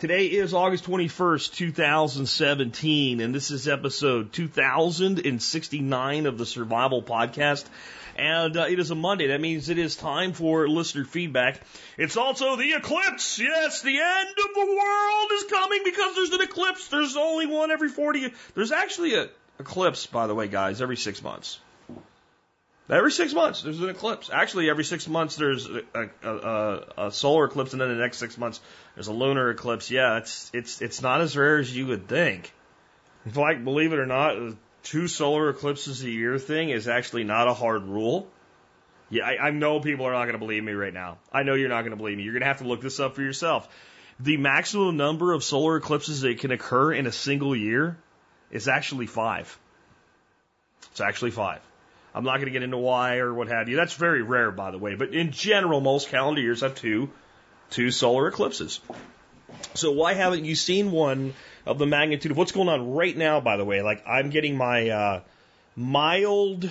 Today is August 21st, 2017, and this is episode 2069 of the Survival Podcast. And uh, it is a Monday. That means it is time for listener feedback. It's also the eclipse. Yes, the end of the world is coming because there's an eclipse. There's only one every 40. There's actually a eclipse, by the way, guys, every six months. Every six months, there's an eclipse. Actually, every six months, there's a, a, a, solar eclipse, and then the next six months, there's a lunar eclipse. Yeah, it's it's it's not as rare as you would think. In fact, believe it or not, two solar eclipses a year thing is actually not a hard rule. Yeah, I, I know people are not going to believe me right now. I know you're not going to believe me. You're going to have to look this up for yourself. The maximum number of solar eclipses that can occur in a single year is actually five. It's actually five. I'm not going to get into why or what have you. That's very rare, by the way. But in general, most calendar years have two, two solar eclipses. So why haven't you seen one of the magnitude of what's going on right now? By the way, like I'm getting my uh, mild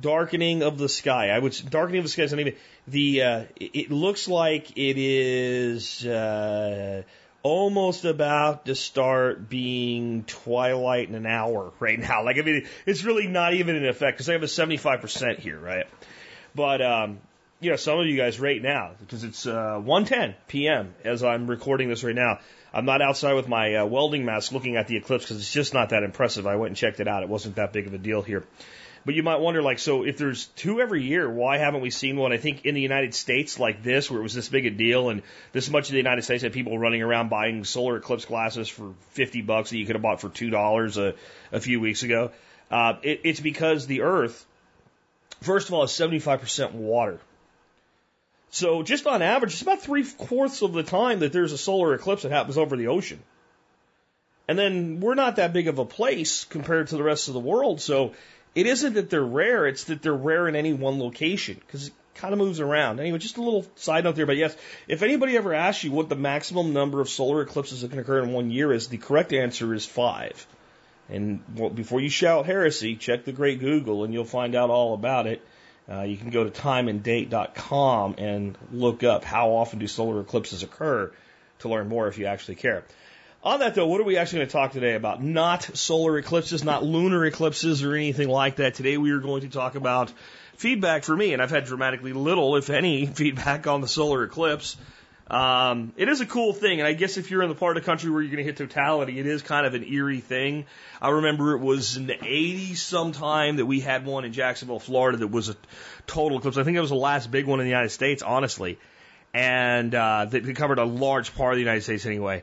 darkening of the sky. I would darkening of the sky is not even the. Uh, it, it looks like it is. Uh, almost about to start being twilight in an hour right now. Like, I mean, it's really not even in effect because I have a 75% here, right? But, um, you know, some of you guys right now, because it's uh, 1:10 p.m. as I'm recording this right now. I'm not outside with my uh, welding mask looking at the eclipse because it's just not that impressive. I went and checked it out. It wasn't that big of a deal here. But you might wonder, like, so if there's two every year, why haven't we seen one? I think in the United States, like this, where it was this big a deal, and this much of the United States had people running around buying solar eclipse glasses for 50 bucks that you could have bought for $2 a, a few weeks ago. Uh, it, it's because the Earth, first of all, is 75% water. So just on average, it's about three fourths of the time that there's a solar eclipse that happens over the ocean. And then we're not that big of a place compared to the rest of the world. So it isn't that they're rare, it's that they're rare in any one location because it kind of moves around. Anyway, just a little side note there. But yes, if anybody ever asks you what the maximum number of solar eclipses that can occur in one year is, the correct answer is five. And well, before you shout heresy, check the great Google and you'll find out all about it. Uh, you can go to timeanddate.com and look up how often do solar eclipses occur to learn more if you actually care. On that though, what are we actually going to talk today about? Not solar eclipses, not lunar eclipses or anything like that. Today we are going to talk about feedback for me, and I've had dramatically little, if any, feedback on the solar eclipse. Um, it is a cool thing, and I guess if you're in the part of the country where you're going to hit totality, it is kind of an eerie thing. I remember it was in the 80s sometime that we had one in Jacksonville, Florida that was a total eclipse. I think it was the last big one in the United States, honestly, and uh, that covered a large part of the United States anyway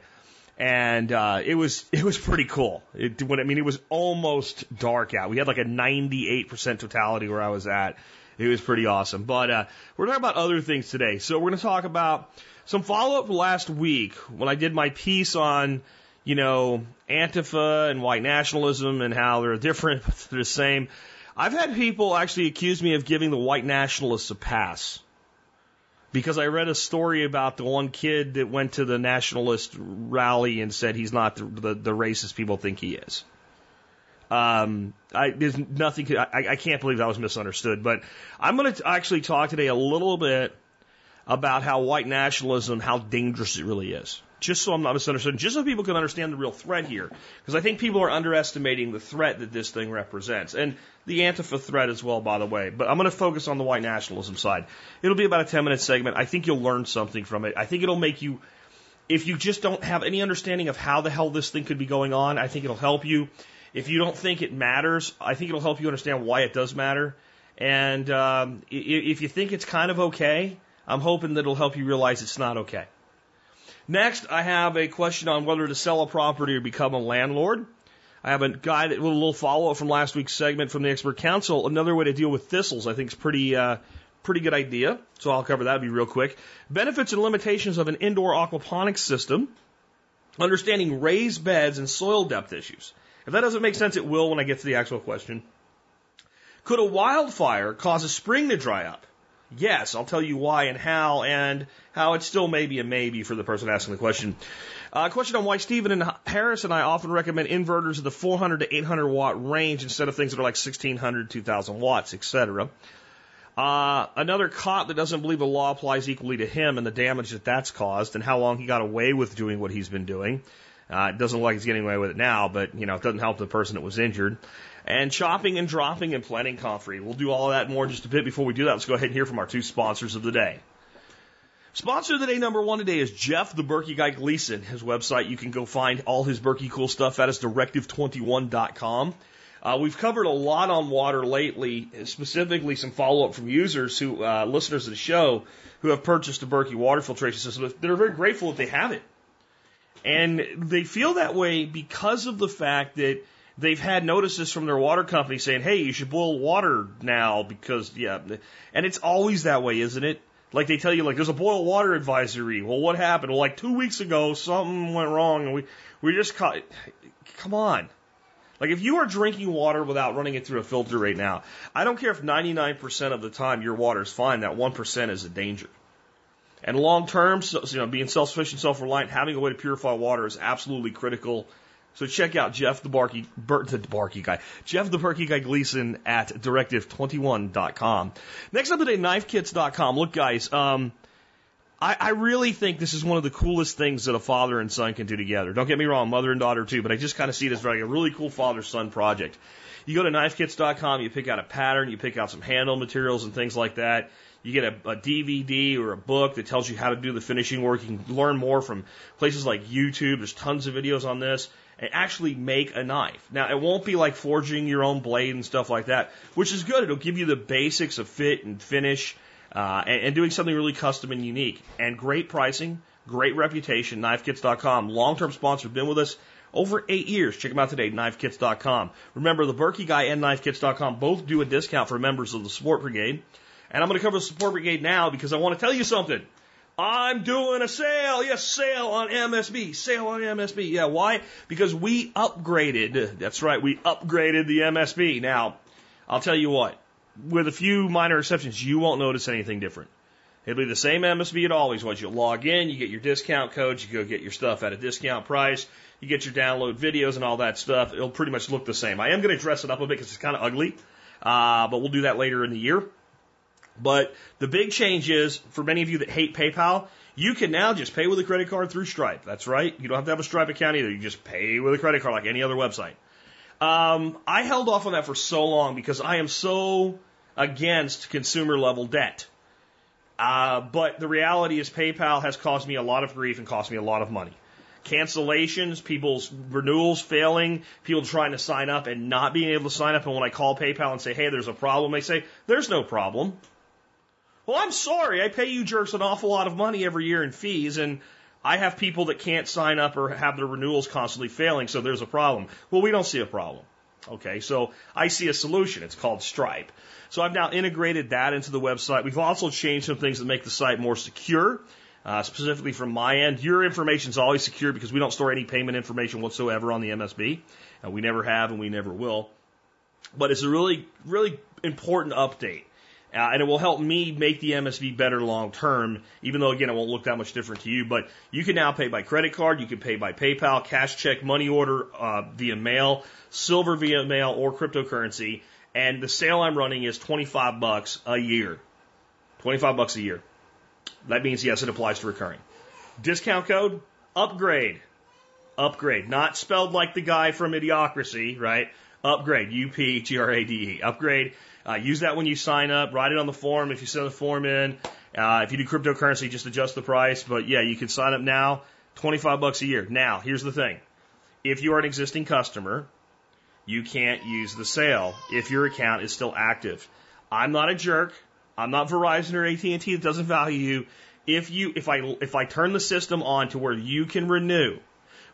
and uh, it was it was pretty cool. It, when I mean, it was almost dark out. We had like a 98% totality where I was at. It was pretty awesome. But uh, we're talking about other things today. So we're going to talk about some follow up last week when I did my piece on you know Antifa and white nationalism and how they're different but they're the same. I've had people actually accuse me of giving the white nationalists a pass because I read a story about the one kid that went to the nationalist rally and said he's not the, the, the racist people think he is. Um, I, there's nothing, I, I can't believe that was misunderstood, but I'm going to actually talk today a little bit about how white nationalism, how dangerous it really is just so I'm not misunderstood, just so people can understand the real threat here. Because I think people are underestimating the threat that this thing represents. And the Antifa threat as well, by the way. But I'm going to focus on the white nationalism side. It'll be about a 10 minute segment. I think you'll learn something from it. I think it'll make you, if you just don't have any understanding of how the hell this thing could be going on, I think it'll help you. If you don't think it matters, I think it'll help you understand why it does matter. And um, if you think it's kind of okay, I'm hoping that it'll help you realize it's not okay. Next, I have a question on whether to sell a property or become a landlord. I have a that with a little follow up from last week's segment from the expert council. Another way to deal with thistles, I think, is pretty uh, pretty good idea. So I'll cover that. Be real quick. Benefits and limitations of an indoor aquaponics system. Understanding raised beds and soil depth issues. If that doesn't make sense, it will when I get to the actual question. Could a wildfire cause a spring to dry up? Yes, I'll tell you why and how, and how it still may be a maybe for the person asking the question. Uh, question on why Stephen and Harris and I often recommend inverters in the 400 to 800 watt range instead of things that are like 1600, 2000 watts, etc. Uh, another cop that doesn't believe the law applies equally to him and the damage that that's caused and how long he got away with doing what he's been doing. Uh, it doesn't look like he's getting away with it now, but you know, it doesn't help the person that was injured. And chopping and dropping and planting comfrey. We'll do all that more in just a bit. Before we do that, let's go ahead and hear from our two sponsors of the day. Sponsor of the day number one today is Jeff the Berkey Guy Gleason. His website, you can go find all his Berkey cool stuff at is directive21.com. Uh, we've covered a lot on water lately, specifically some follow up from users who, uh, listeners of the show, who have purchased a Berkey water filtration system. They're very grateful that they have it. And they feel that way because of the fact that they've had notices from their water company saying, hey, you should boil water now because, yeah. And it's always that way, isn't it? Like they tell you, like, there's a boil water advisory. Well, what happened? Well, like two weeks ago, something went wrong and we, we just caught, come on. Like if you are drinking water without running it through a filter right now, I don't care if 99% of the time your water is fine, that 1% is a danger. And long term, so, you know, being self-sufficient, self-reliant, having a way to purify water is absolutely critical. So check out Jeff the Berkey, Bert, the Berkey guy, Jeff the Berkey guy Gleason at directive21.com. Next up today, knifekits.com. Look guys, um, I, I really think this is one of the coolest things that a father and son can do together. Don't get me wrong, mother and daughter too, but I just kind of see it as like a really cool father son project. You go to knifekits.com, you pick out a pattern, you pick out some handle materials and things like that. You get a, a DVD or a book that tells you how to do the finishing work. You can learn more from places like YouTube. There's tons of videos on this and actually make a knife. Now, it won't be like forging your own blade and stuff like that, which is good. It'll give you the basics of fit and finish uh, and, and doing something really custom and unique. And great pricing, great reputation, knifekits.com. Long term sponsor, been with us over eight years. Check them out today, knifekits.com. Remember, the Berkey guy and knifekits.com both do a discount for members of the Support Brigade. And I'm going to cover the Support Brigade now because I want to tell you something. I'm doing a sale. Yes, sale on MSB. Sale on MSB. Yeah, why? Because we upgraded. That's right, we upgraded the MSB. Now, I'll tell you what with a few minor exceptions, you won't notice anything different. It'll be the same MSB it always was. You log in, you get your discount codes, you go get your stuff at a discount price, you get your download videos and all that stuff. It'll pretty much look the same. I am going to dress it up a bit because it's kind of ugly, uh, but we'll do that later in the year. But the big change is for many of you that hate PayPal, you can now just pay with a credit card through Stripe. That's right. You don't have to have a Stripe account either. You just pay with a credit card like any other website. Um, I held off on that for so long because I am so against consumer level debt. Uh, but the reality is PayPal has caused me a lot of grief and cost me a lot of money. Cancellations, people's renewals failing, people trying to sign up and not being able to sign up. And when I call PayPal and say, hey, there's a problem, they say, there's no problem. Well, I'm sorry. I pay you jerks an awful lot of money every year in fees, and I have people that can't sign up or have their renewals constantly failing, so there's a problem. Well, we don't see a problem. Okay, so I see a solution. It's called Stripe. So I've now integrated that into the website. We've also changed some things that make the site more secure. Uh, specifically from my end, your information is always secure because we don't store any payment information whatsoever on the MSB. And we never have and we never will. But it's a really, really important update. Uh, and it will help me make the MSB better long term, even though, again, it won't look that much different to you. But you can now pay by credit card, you can pay by PayPal, cash check, money order uh, via mail, silver via mail, or cryptocurrency. And the sale I'm running is 25 bucks a year. 25 bucks a year. That means, yes, it applies to recurring. Discount code, upgrade. Upgrade. Not spelled like the guy from Idiocracy, right? Upgrade. U-P-G-R-A-D-E. Upgrade. Uh, use that when you sign up. Write it on the form if you send the form in. Uh, if you do cryptocurrency, just adjust the price. But yeah, you can sign up now. 25 bucks a year. Now, here's the thing. If you are an existing customer, you can't use the sale if your account is still active. I'm not a jerk. I'm not Verizon or AT&T that doesn't value you. If you, if I, if I turn the system on to where you can renew,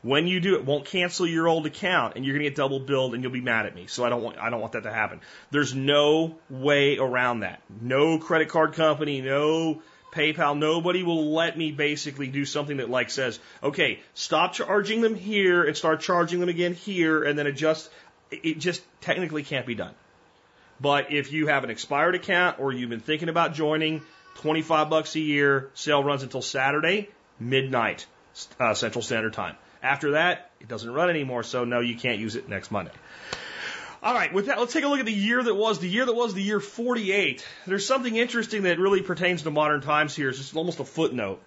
when you do it, won't cancel your old account and you're going to get double billed and you'll be mad at me. So I don't want, I don't want that to happen. There's no way around that. No credit card company, no PayPal, nobody will let me basically do something that like says, okay, stop charging them here and start charging them again here and then adjust it just technically can't be done. But if you have an expired account or you've been thinking about joining, 25 bucks a year, sale runs until Saturday, midnight, uh, Central Standard Time. After that, it doesn't run anymore, so no, you can't use it next Monday. All right, with that, let's take a look at the year that was. The year that was the year 48. There's something interesting that really pertains to modern times here. It's just almost a footnote.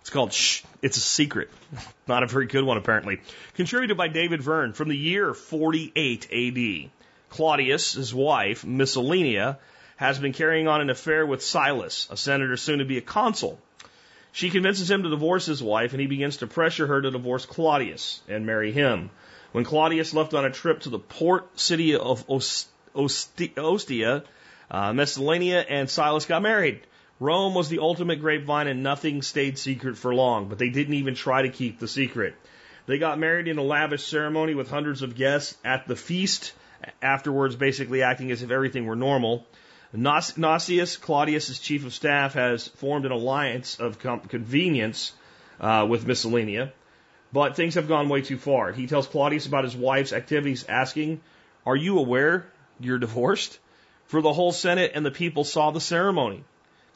It's called Shh, It's a Secret. Not a very good one, apparently. Contributed by David Verne from the year 48 AD. Claudius, his wife, Messalina, has been carrying on an affair with Silius, a senator soon to be a consul. She convinces him to divorce his wife, and he begins to pressure her to divorce Claudius and marry him. When Claudius left on a trip to the port city of Ostia, uh, and Silius got married. Rome was the ultimate grapevine and nothing stayed secret for long, but they didn't even try to keep the secret. They got married in a lavish ceremony with hundreds of guests at the feast, afterwards basically acting as if everything were normal. Nasius, Claudius's chief of staff, has formed an alliance of convenience uh, with Messalina. But things have gone way too far. He tells Claudius about his wife's activities, asking, Are you aware you're divorced? For the whole Senate and the people saw the ceremony.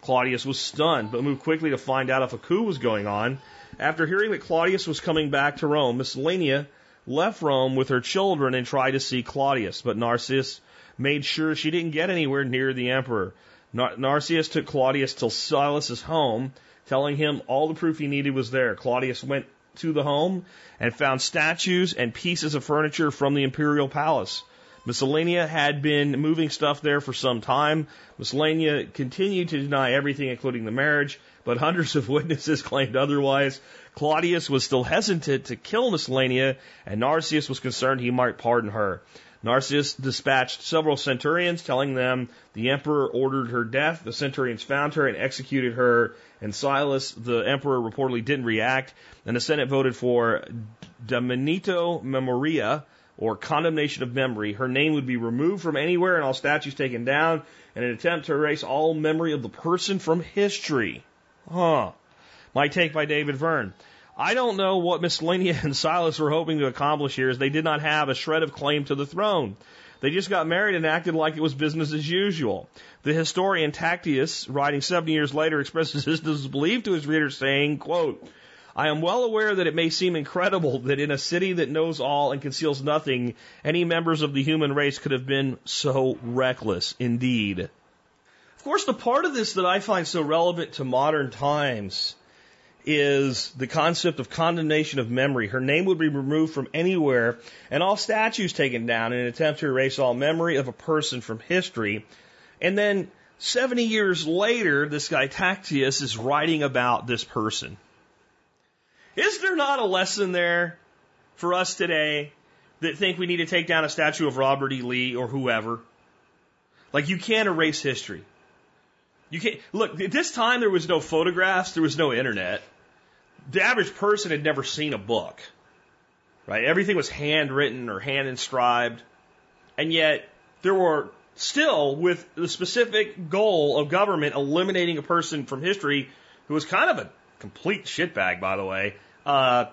Claudius was stunned, but moved quickly to find out if a coup was going on. After hearing that Claudius was coming back to Rome, Messalina left Rome with her children and tried to see Claudius, but Narcissus made sure she didn't get anywhere near the emperor. Nar- took Claudius to Silius's home, telling him all the proof he needed was there. Claudius went to the home and found statues and pieces of furniture from the imperial palace. Messalina had been moving stuff there for some time. Messalina continued to deny everything, including the marriage, but hundreds of witnesses claimed otherwise. Claudius was still hesitant to kill Messalina, and Narcissus was concerned he might pardon her. Narcissus dispatched several centurions, telling them the emperor ordered her death. The centurions found her and executed her, and Silius, the emperor, reportedly didn't react, and the Senate voted for Damnatio Memoria, or condemnation of memory. Her name would be removed from anywhere and all statues taken down in an attempt to erase all memory of the person from history. Huh. My take by David Verne. I don't know what Messalina and Silius were hoping to accomplish here, as they did not have a shred of claim to the throne. They just got married and acted like it was business as usual. The historian Tacitus, writing 70 years later, expresses his disbelief to his readers, saying, quote, I am well aware that it may seem incredible that in a city that knows all and conceals nothing, any members of the human race could have been so reckless indeed. Of course, the part of this that I find so relevant to modern times is the concept of condemnation of memory. Her name would be removed from anywhere and all statues taken down in an attempt to erase all memory of a person from history. And then 70 years later, this guy Tacitus is writing about this person. Is there not a lesson there for us today that think we need to take down a statue of Robert E. Lee or whoever? Like you can't erase history. You can't look. At this time, there was no photographs. There was no internet. The average person had never seen a book, right? Everything was handwritten or hand inscribed, and yet there were still, with the specific goal of government eliminating a person from history who was kind of a complete shitbag, by the way, uh,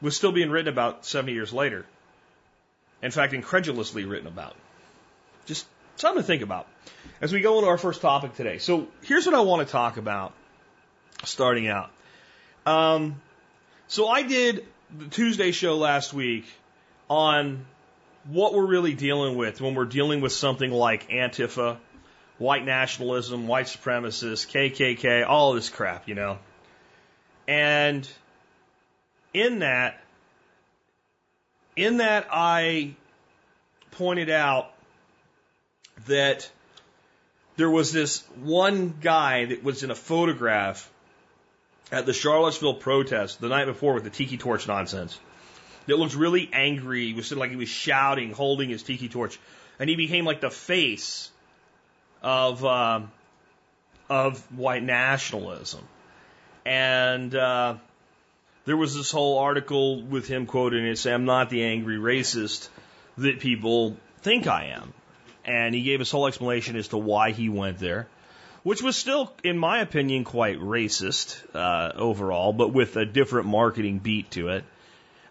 was still being written about 70 years later. In fact, incredulously written about. Just something to think about as we go into our first topic today. So here's what I want to talk about starting out. Um, so I did the Tuesday show last week on what we're really dealing with when we're dealing with something like Antifa, white nationalism, white supremacists, KKK, all this crap, you know. And in that, in that I pointed out that there was this one guy that was in a photograph at the Charlottesville protest the night before with the tiki torch nonsense. That looked really angry. He was like he was shouting, holding his tiki torch, and he became like the face of um, of white nationalism. And uh, there was this whole article with him quoting it, saying, "I'm not the angry racist that people think I am." and he gave his whole explanation as to why he went there, which was still, in my opinion, quite racist uh, overall, but with a different marketing beat to it.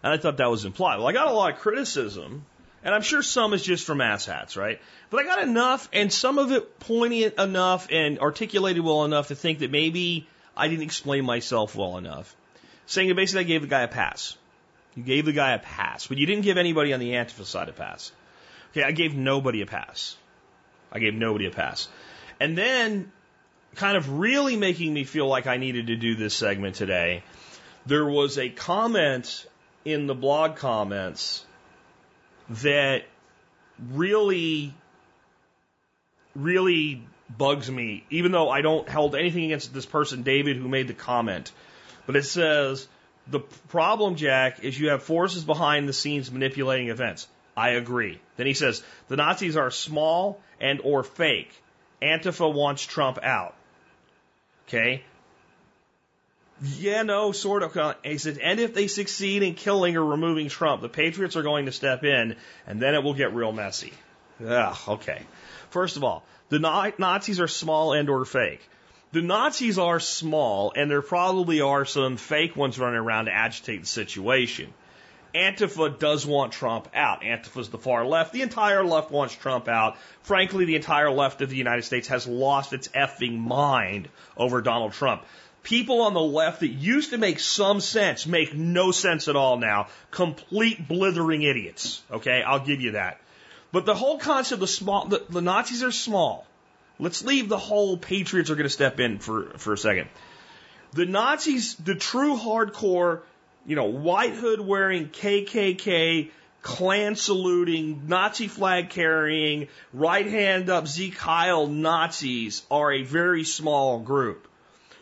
And I thought that was implied. Well, I got a lot of criticism And I'm sure some is just from asshats, right? But I got enough, and some of it poignant enough and articulated well enough to think that maybe I didn't explain myself well enough. Saying that basically I gave the guy a pass. You gave the guy a pass, but you didn't give anybody on the Antifa side a pass. Okay, I gave nobody a pass. I gave nobody a pass. And then, kind of really making me feel like I needed to do this segment today, there was a comment in the blog comments that really, really bugs me, even though I don't hold anything against this person, David, who made the comment. But it says, the problem, Jack, is you have forces behind the scenes manipulating events. I agree. Then he says, the Nazis are small and or fake. Antifa wants Trump out. Okay? Yeah, no, sort of. He said, and if they succeed in killing or removing Trump, the Patriots are going to step in, and then it will get real messy. Ugh, okay. First of all, the Nazis are small and or fake. The Nazis are small, and there probably are some fake ones running around to agitate the situation. Antifa does want Trump out. Antifa's the far left. The entire left wants Trump out. Frankly, the entire left of the United States has lost its effing mind over Donald Trump. People on the left that used to make some sense make no sense at all now. Complete blithering idiots. Okay, I'll give you that. But the whole concept of small, the, the Nazis are small. Let's leave the whole patriots are going to step in for, for a second. The Nazis, the true hardcore, you know, white hood wearing KKK, Klan saluting, Nazi flag carrying, right hand up Sieg Heil Nazis are a very small group.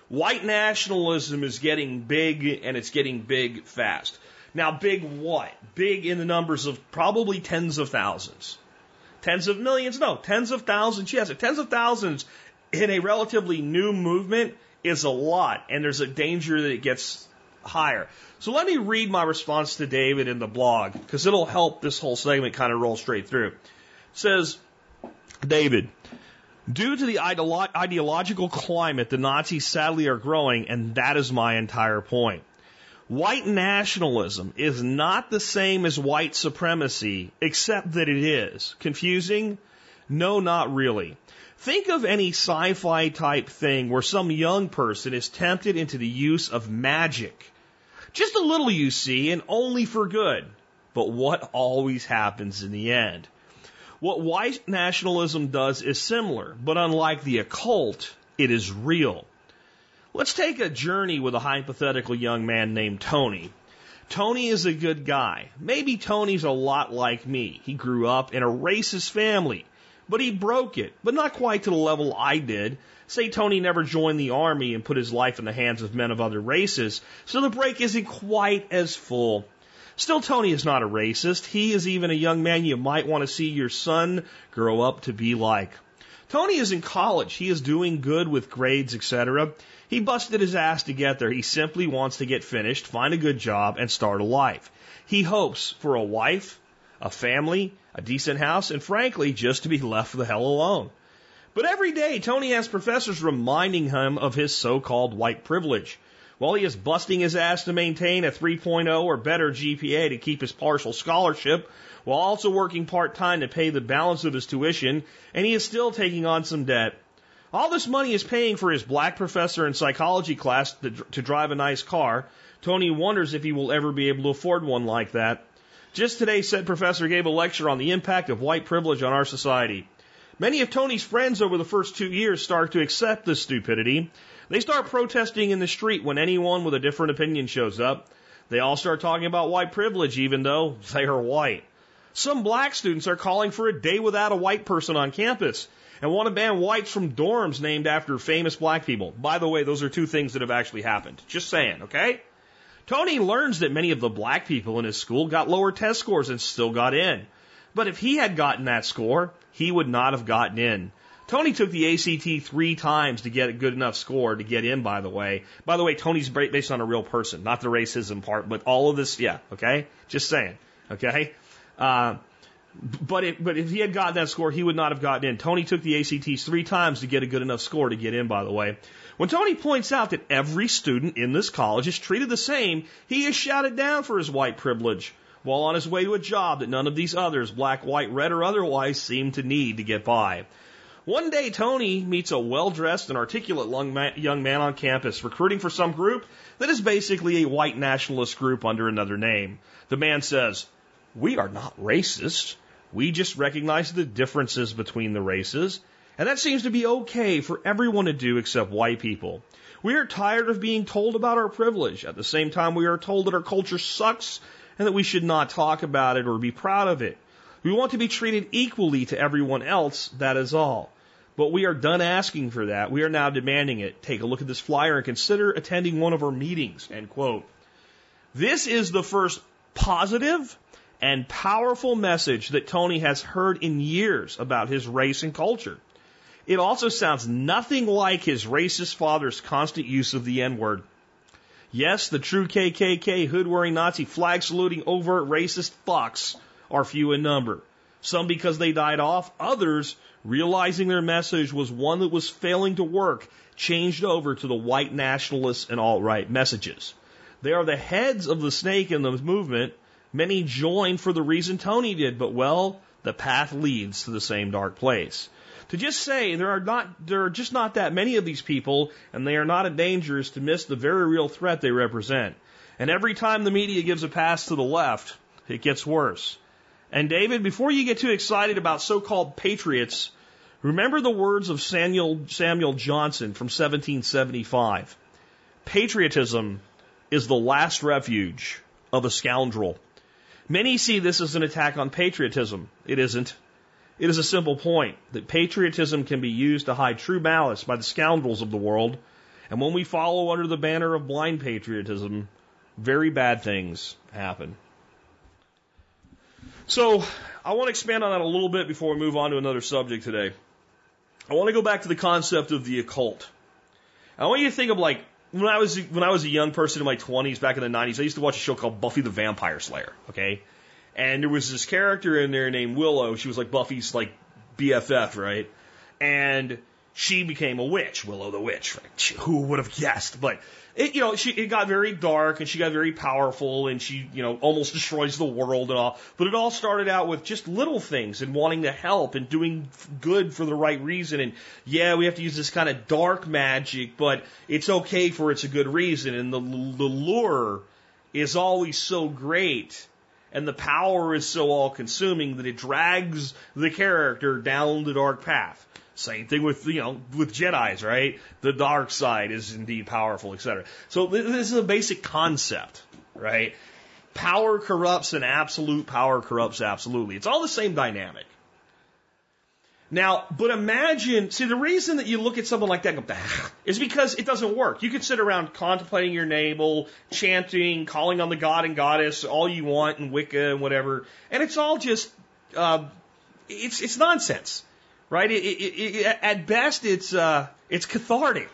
White nationalism is getting big and it's getting big fast. Now, big what? Big in the numbers of probably tens of thousands. Tens of millions? No, tens of thousands. Yes, tens of thousands in a relatively new movement is a lot, and there's a danger that it gets higher. So let me read my response to David in the blog, because it'll help this whole segment kind of roll straight through. It says, David, Due to the ideolo- ideological climate, the Nazis sadly are growing, and that is my entire point. White nationalism is not the same as white supremacy, except that it is. Confusing? No, not really. Think of any sci fi type thing where some young person is tempted into the use of magic. Just a little, you see, and only for good. But what always happens in the end? What white nationalism does is similar, but unlike the occult, it is real. Let's take a journey with a hypothetical young man named Tony. Tony is a good guy. Maybe Tony's a lot like me. He grew up in a racist family, but he broke it, but not quite to the level I did. Say Tony never joined the army and put his life in the hands of men of other races, so the break isn't quite as full. Still, Tony is not a racist. He is even a young man you might want to see your son grow up to be like. Tony is in college. He is doing good with grades, etc. He busted his ass to get there. He simply wants to get finished, find a good job, and start a life. He hopes for a wife, a family, a decent house, and frankly, just to be left the hell alone. But every day, Tony has professors reminding him of his so-called white privilege. While he is busting his ass to maintain a 3.0 or better GPA to keep his partial scholarship, while also working part time to pay the balance of his tuition, and he is still taking on some debt. All this money is paying for his black professor in psychology class to, to drive a nice car. Tony wonders if he will ever be able to afford one like that. Just today, said professor gave a lecture on the impact of white privilege on our society. Many of Tony's friends over the first two years start to accept this stupidity they start protesting in the street when anyone with a different opinion shows up. They all start talking about white privilege, even though they are white. Some black students are calling for a day without a white person on campus and want to ban whites from dorms named after famous black people. By the way, those are two things that have actually happened. Just saying, okay? Tony learns that many of the black people in his school got lower test scores and still got in. But if he had gotten that score, he would not have gotten in. Tony took the ACT three times to get a good enough score to get in, by the way. By the way, Tony's based on a real person, not the racism part, but all of this, yeah, okay? Just saying, okay? Uh, but, it, but if he had gotten that score, he would not have gotten in. Tony took the ACTs three times to get a good enough score to get in, by the way. When Tony points out that every student in this college is treated the same, he is shouted down for his white privilege. While on his way to a job that none of these others, black, white, red, or otherwise, seem to need to get by. One day, Tony meets a well dressed and articulate young man on campus recruiting for some group that is basically a white nationalist group under another name. The man says, We are not racist. We just recognize the differences between the races. And that seems to be okay for everyone to do except white people. We are tired of being told about our privilege. At the same time, we are told that our culture sucks and that we should not talk about it or be proud of it. We want to be treated equally to everyone else, that is all. But we are done asking for that. We are now demanding it. Take a look at this flyer and consider attending one of our meetings. End quote. This is the first positive and powerful message that Tony has heard in years about his race and culture. It also sounds nothing like his racist father's constant use of the N word. Yes, the true KKK, hood wearing Nazi, flag saluting, overt racist fucks are few in number. Some because they died off, others realizing their message was one that was failing to work, changed over to the white nationalists and alt right messages. They are the heads of the snake in the movement. Many joined for the reason Tony did, but well, the path leads to the same dark place. To just say there are not there are just not that many of these people and they are not a danger is to miss the very real threat they represent. And every time the media gives a pass to the left, it gets worse. And David, before you get too excited about so-called patriots, remember the words of Samuel, Samuel Johnson from 1775. Patriotism is the last refuge of a scoundrel. Many see this as an attack on patriotism. It isn't. It is a simple point that patriotism can be used to hide true malice by the scoundrels of the world. And when we follow under the banner of blind patriotism, very bad things happen. So I want to expand on that a little bit before we move on to another subject today. I want to go back to the concept of the occult. I want you to think of like when I was when I was a young person in my 20s back in the 90s. I used to watch a show called Buffy the Vampire Slayer. Okay, and there was this character in there named Willow. She was like Buffy's like BFF, right? And she became a witch, Willow the witch. Right? Who would have guessed? But it, you know, she, it got very dark and she got very powerful and she, you know, almost destroys the world and all. But it all started out with just little things and wanting to help and doing good for the right reason. And yeah, we have to use this kind of dark magic, but it's okay for it's a good reason. And the, the lure is always so great and the power is so all consuming that it drags the character down the dark path. Same thing with you know with Jedi's, right? The dark side is indeed powerful, etc. So this is a basic concept, right? Power corrupts and absolute power corrupts absolutely. It's all the same dynamic. Now, but imagine, see, the reason that you look at something like that and go, is because it doesn't work. You can sit around contemplating your navel, chanting, calling on the god and goddess, all you want, and Wicca and whatever, and it's all just, uh, it's it's nonsense right? It, it, it, at best, it's uh, it's cathartic.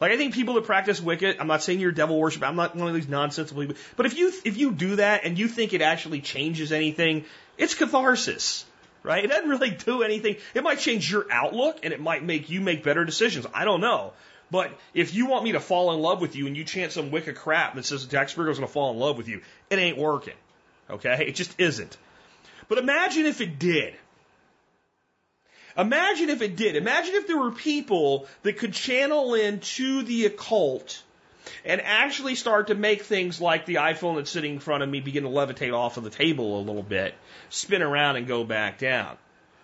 Like I think people that practice Wicca, I'm not saying you're devil worship. I'm not one of these nonsensical people. But if you if you do that and you think it actually changes anything, it's catharsis, right? It doesn't really do anything. It might change your outlook and it might make you make better decisions. I don't know. But if you want me to fall in love with you and you chant some Wicca crap that says Jack Spirko's going to fall in love with you, it ain't working. Okay? It just isn't. But imagine if it did. Imagine if it did. Imagine if there were people that could channel into the occult and actually start to make things like the iPhone that's sitting in front of me begin to levitate off of the table a little bit, spin around and go back down.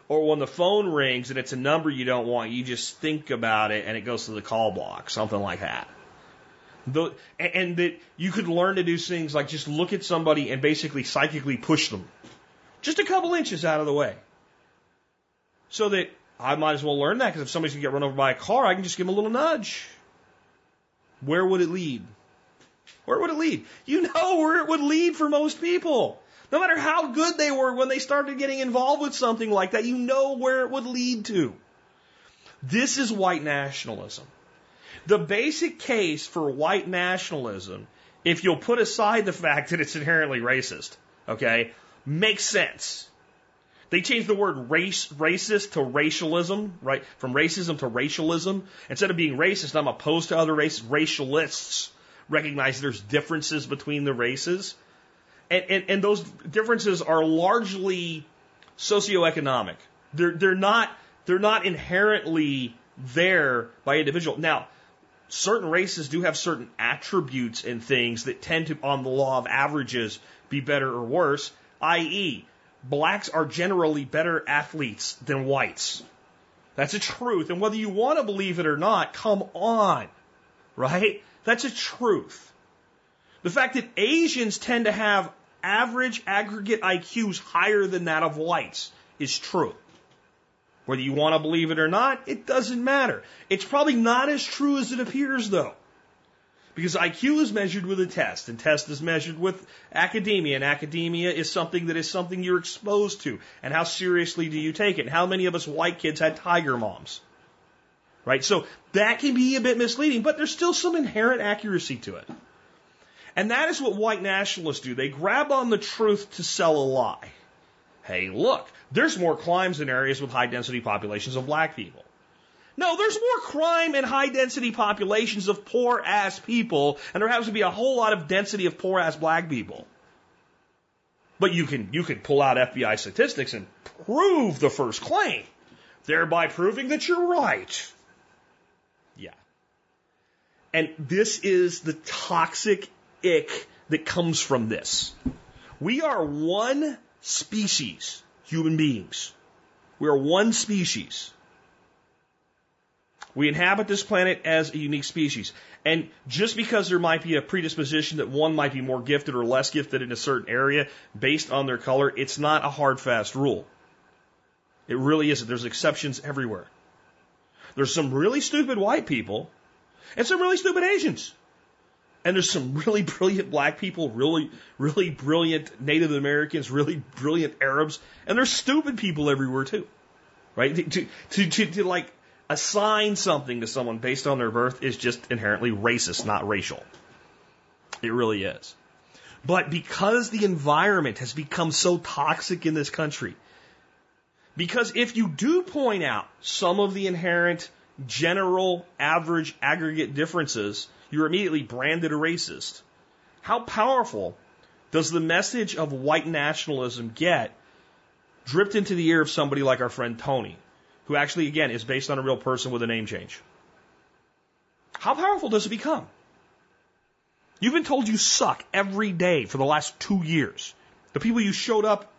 Or when the phone rings and it's a number you don't want, you just think about it and it goes to the call block, something like that. The, and that you could learn to do things like just look at somebody and basically psychically push them just a couple inches out of the way. So that I might as well learn that because if somebody's going to get run over by a car, I can just give them a little nudge. Where would it lead? Where would it lead? You know where it would lead for most people. No matter how good they were when they started getting involved with something like that, you know where it would lead to. This is white nationalism. The basic case for white nationalism, if you'll put aside the fact that it's inherently racist, okay, makes sense. They changed the word race, racist to racialism, right? From racism to racialism. Instead of being racist, I'm opposed to other races. Racialists recognize there's differences between the races. And, and, and those differences are largely socioeconomic. They're, they're not, they're not inherently there by individual. Now, certain races do have certain attributes and things that tend to, on the law of averages, be better or worse, i.e., blacks are generally better athletes than whites. That's a truth. And whether you want to believe it or not, come on. Right? That's a truth. The fact that Asians tend to have average aggregate IQs higher than that of whites is true. Whether you want to believe it or not, it doesn't matter. It's probably not as true as it appears though. Because IQ is measured with a test, and test is measured with academia, and academia is something that is something you're exposed to. And how seriously do you take it? And how many of us white kids had tiger moms? Right? So that can be a bit misleading, but there's still some inherent accuracy to it. And that is what white nationalists do. They grab on the truth to sell a lie. Hey, look, there's more crimes in areas with high density populations of black people. No, there's more crime in high density populations of poor ass people, and there happens to be a whole lot of density of poor ass black people. But you can you can pull out FBI statistics and prove the first claim, thereby proving that you're right. Yeah. And this is the toxic ick that comes from this. We are one species, human beings. We are one species. We inhabit this planet as a unique species. And just because there might be a predisposition that one might be more gifted or less gifted in a certain area based on their color, it's not a hard, fast rule. It really isn't. There's exceptions everywhere. There's some really stupid white people and some really stupid Asians. And there's some really brilliant black people, really, really brilliant Native Americans, really brilliant Arabs, and there's stupid people everywhere too. Right? To, to, to, to like assign something to someone based on their birth is just inherently racist, not racial. It really is. But because the environment has become so toxic in this country, because if you do point out some of the inherent general average aggregate differences, you're immediately branded a racist. How powerful does the message of white nationalism get dripped into the ear of somebody like our friend Tony, who actually, again, is based on a real person with a name change? How powerful does it become? You've been told you suck every day for the last two years. The people you showed up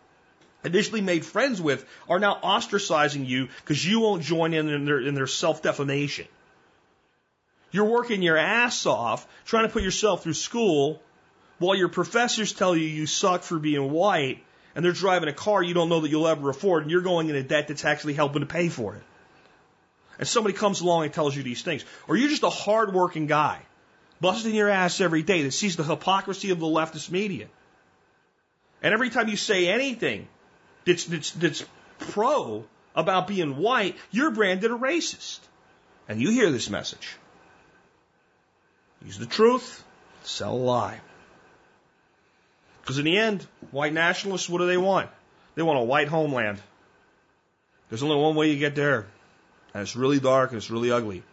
initially made friends with are now ostracizing you because you won't join in in their, in their self defamation. You're working your ass off trying to put yourself through school while your professors tell you you suck for being white and they're driving a car you don't know that you'll ever afford and you're going into debt that's actually helping to pay for it. And somebody comes along and tells you these things. Or you're just a hardworking guy busting your ass every day that sees the hypocrisy of the leftist media. And every time you say anything that's, that's, that's pro about being white, you're branded a racist. And you hear this message. Use the truth, sell a lie. Because in the end, white nationalists, what do they want? They want a white homeland. There's only one way you get there. And it's really dark and it's really ugly.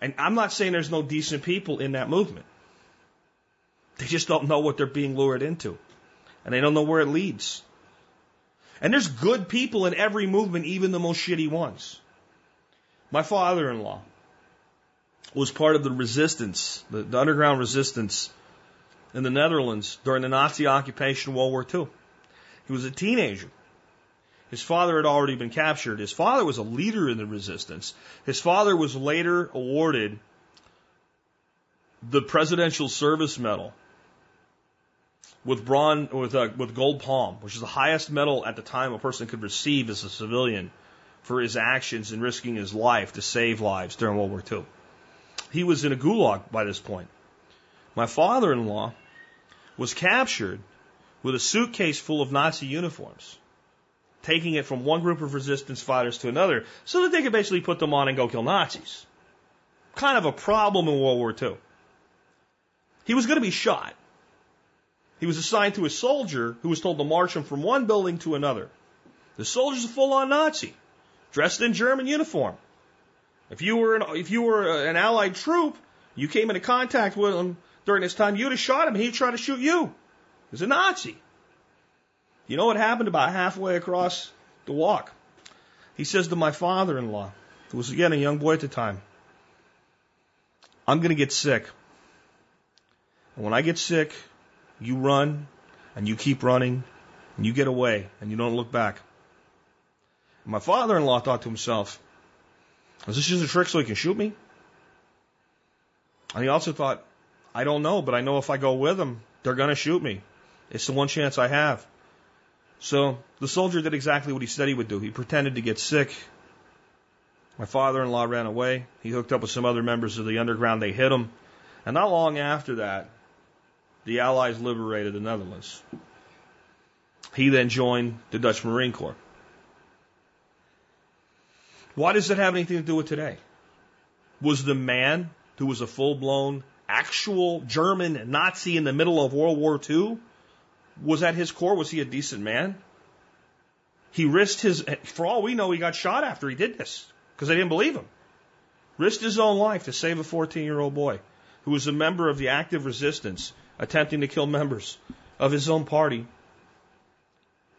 And I'm not saying there's no decent people in that movement. They just don't know what they're being lured into. And they don't know where it leads. And there's good people in every movement, even the most shitty ones. My father in law was part of the resistance, the, the underground resistance in the Netherlands during the Nazi occupation of World War II. He was a teenager. His father had already been captured. His father was a leader in the resistance. His father was later awarded the Presidential Service Medal with bronze with uh, with gold palm, which is the highest medal at the time a person could receive as a civilian for his actions in risking his life to save lives during World War II. He was in a gulag by this point. My father-in-law was captured with a suitcase full of Nazi uniforms, taking it from one group of resistance fighters to another so that they could basically put them on and go kill Nazis. Kind of a problem in World War II. He was going to be shot. He was assigned to a soldier who was told to march him from one building to another. The soldier's a full on Nazi, dressed in German uniform. If you were an, if you were uh, an Allied troop, you came into contact with him during this time, you'd have shot him. And he'd try to shoot you. He's a Nazi. You know what happened about halfway across the walk? He says to my father in law, who was again a young boy at the time, I'm going to get sick. And when I get sick, you run and you keep running and you get away and you don't look back. And my father in law thought to himself, is this just a trick so he can shoot me? And he also thought, I don't know, but I know if I go with them, they're going to shoot me. It's the one chance I have. So the soldier did exactly what he said he would do. He pretended to get sick. My father in law ran away. He hooked up with some other members of the underground. They hit him. And not long after that, the Allies liberated the Netherlands. He then joined the Dutch Marine Corps. Why does that have anything to do with today? Was the man who was a full blown actual German Nazi in the middle of World War II, was at his core, was he a decent man? He risked his, for all we know, he got shot after he did this because they didn't believe him. Risked his own life to save a 14 year old boy who was a member of the active resistance attempting to kill members of his own party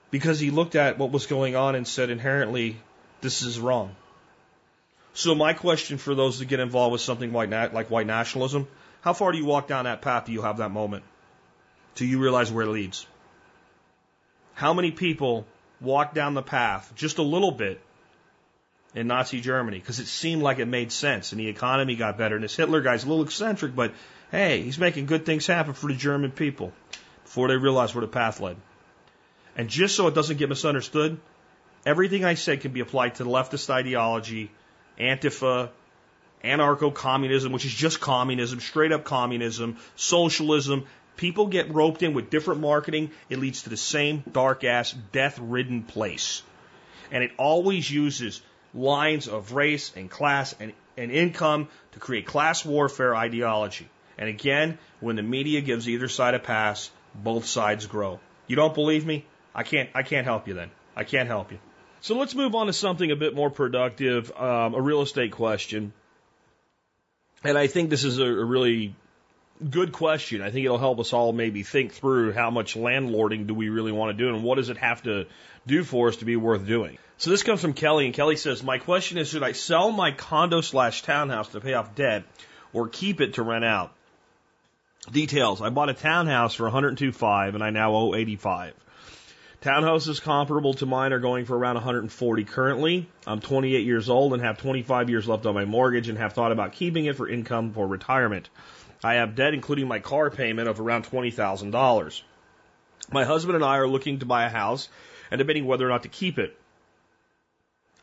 because he looked at what was going on and said inherently, this is wrong. So my question for those that get involved with something like, like white nationalism, how far do you walk down that path Do you have that moment? Till you realize where it leads. How many people walked down the path just a little bit in Nazi Germany because it seemed like it made sense and the economy got better and this Hitler guy's a little eccentric, but hey, he's making good things happen for the German people before they realize where the path led. And just so it doesn't get misunderstood, everything I said can be applied to the leftist ideology, Antifa, anarcho communism, which is just communism, straight up communism, socialism. People get roped in with different marketing. It leads to the same dark ass, death ridden place. And it always uses lines of race and class and, and income to create class warfare ideology. And again, when the media gives either side a pass, both sides grow. You don't believe me? I can't, I can't help you then. I can't help you. So let's move on to something a bit more productive, um, a real estate question. And I think this is a, a really good question. I think it'll help us all maybe think through how much landlording do we really want to do and what does it have to do for us to be worth doing. So this comes from Kelly, and Kelly says, My question is should I sell my condo slash townhouse to pay off debt or keep it to rent out? Details. I bought a townhouse for 102.5 and I now owe 85. Townhouses comparable to mine are going for around 140 currently. I'm 28 years old and have 25 years left on my mortgage and have thought about keeping it for income for retirement. I have debt, including my car payment, of around $20,000. My husband and I are looking to buy a house and debating whether or not to keep it.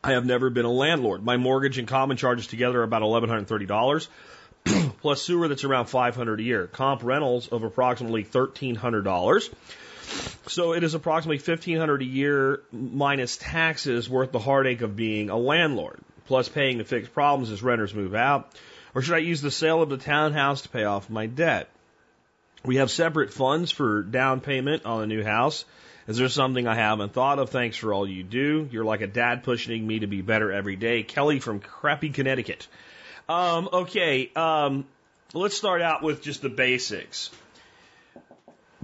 I have never been a landlord. My mortgage and common charges together are about $1,130, plus sewer that's around 500 a year. Comp rentals of approximately $1,300. So it is approximately fifteen hundred a year minus taxes worth the heartache of being a landlord, plus paying to fix problems as renters move out. Or should I use the sale of the townhouse to pay off my debt? We have separate funds for down payment on a new house. Is there something I haven't thought of? Thanks for all you do. You're like a dad pushing me to be better every day. Kelly from crappy Connecticut. Um, okay, um, let's start out with just the basics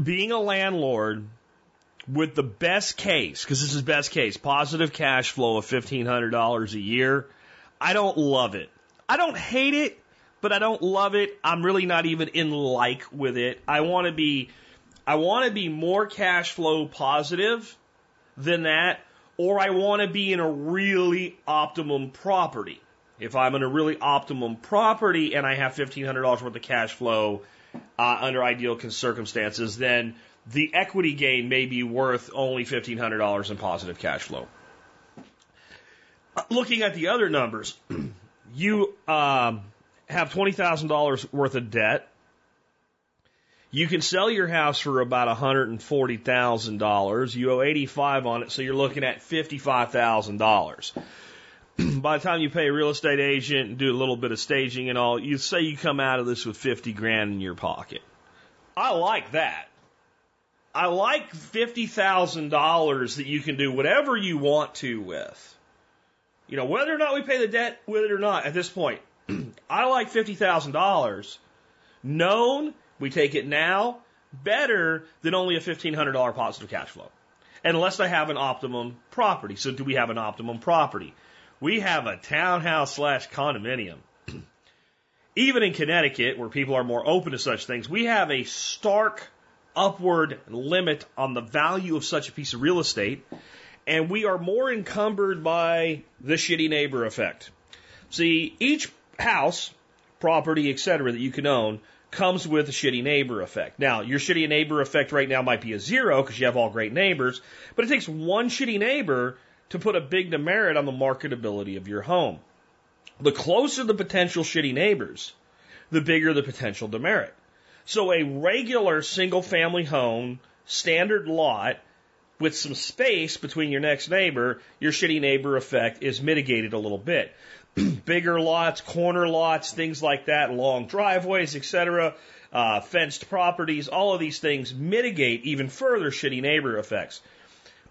being a landlord with the best case, because this is best case, positive cash flow of $1,500 a year, I don't love it. I don't hate it, but I don't love it. I'm really not even in like with it. I want to be, I want to be more cash flow positive than that, or I want to be in a really optimum property. If I'm in a really optimum property and I have $1,500 worth of cash flow, uh, under ideal circumstances, then the equity gain may be worth only $1,500 in positive cash flow. Uh, looking at the other numbers, you um, have $20,000 worth of debt. You can sell your house for about $140,000. You owe 85 on it, so you're looking at $55,000. by the time you pay a real estate agent and do a little bit of staging and all, you say you come out of this with 50 grand in your pocket. I like that. I like $50,000 that you can do whatever you want to with. You know, whether or not we pay the debt with it or not at this point, I like $50,000 known. We take it now. better than only a $1,500 positive cash flow. Unless I have an optimum property. So do we have an optimum property? We have a townhouse slash condominium. Even in Connecticut, where people are more open to such things, we have a stark upward limit on the value of such a piece of real estate, and we are more encumbered by the shitty neighbor effect. See, each house, property, etc., that you can own comes with a shitty neighbor effect. Now, your shitty neighbor effect right now might be a zero because you have all great neighbors, but it takes one shitty neighbor to put a big demerit on the marketability of your home. The closer the potential shitty neighbors, the bigger the potential demerit. So a regular single family home, standard lot, with some space between your next neighbor, your shitty neighbor effect is mitigated a little bit. Bigger lots, corner lots, things like that, long driveways, etc., uh, fenced properties, all of these things mitigate even further shitty neighbor effects.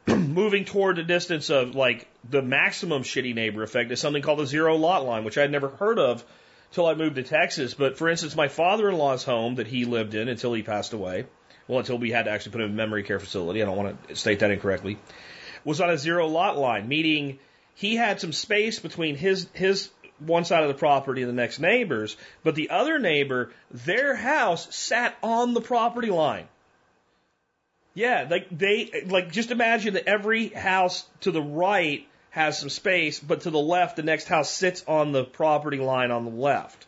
moving toward the distance of like the maximum shitty neighbor effect is something called the zero lot line, which I'd never heard of till I moved to Texas. But for instance, my father-in-law's home that he lived in until he passed away, well, until we had to actually put him in a memory care facility. I don't want to state that incorrectly. Was on a zero lot line, meaning he had some space between his his one side of the property and the next neighbor's, but the other neighbor, their house sat on the property line. Yeah, like they like just imagine that every house to the right has some space, but to the left, the next house sits on the property line on the left.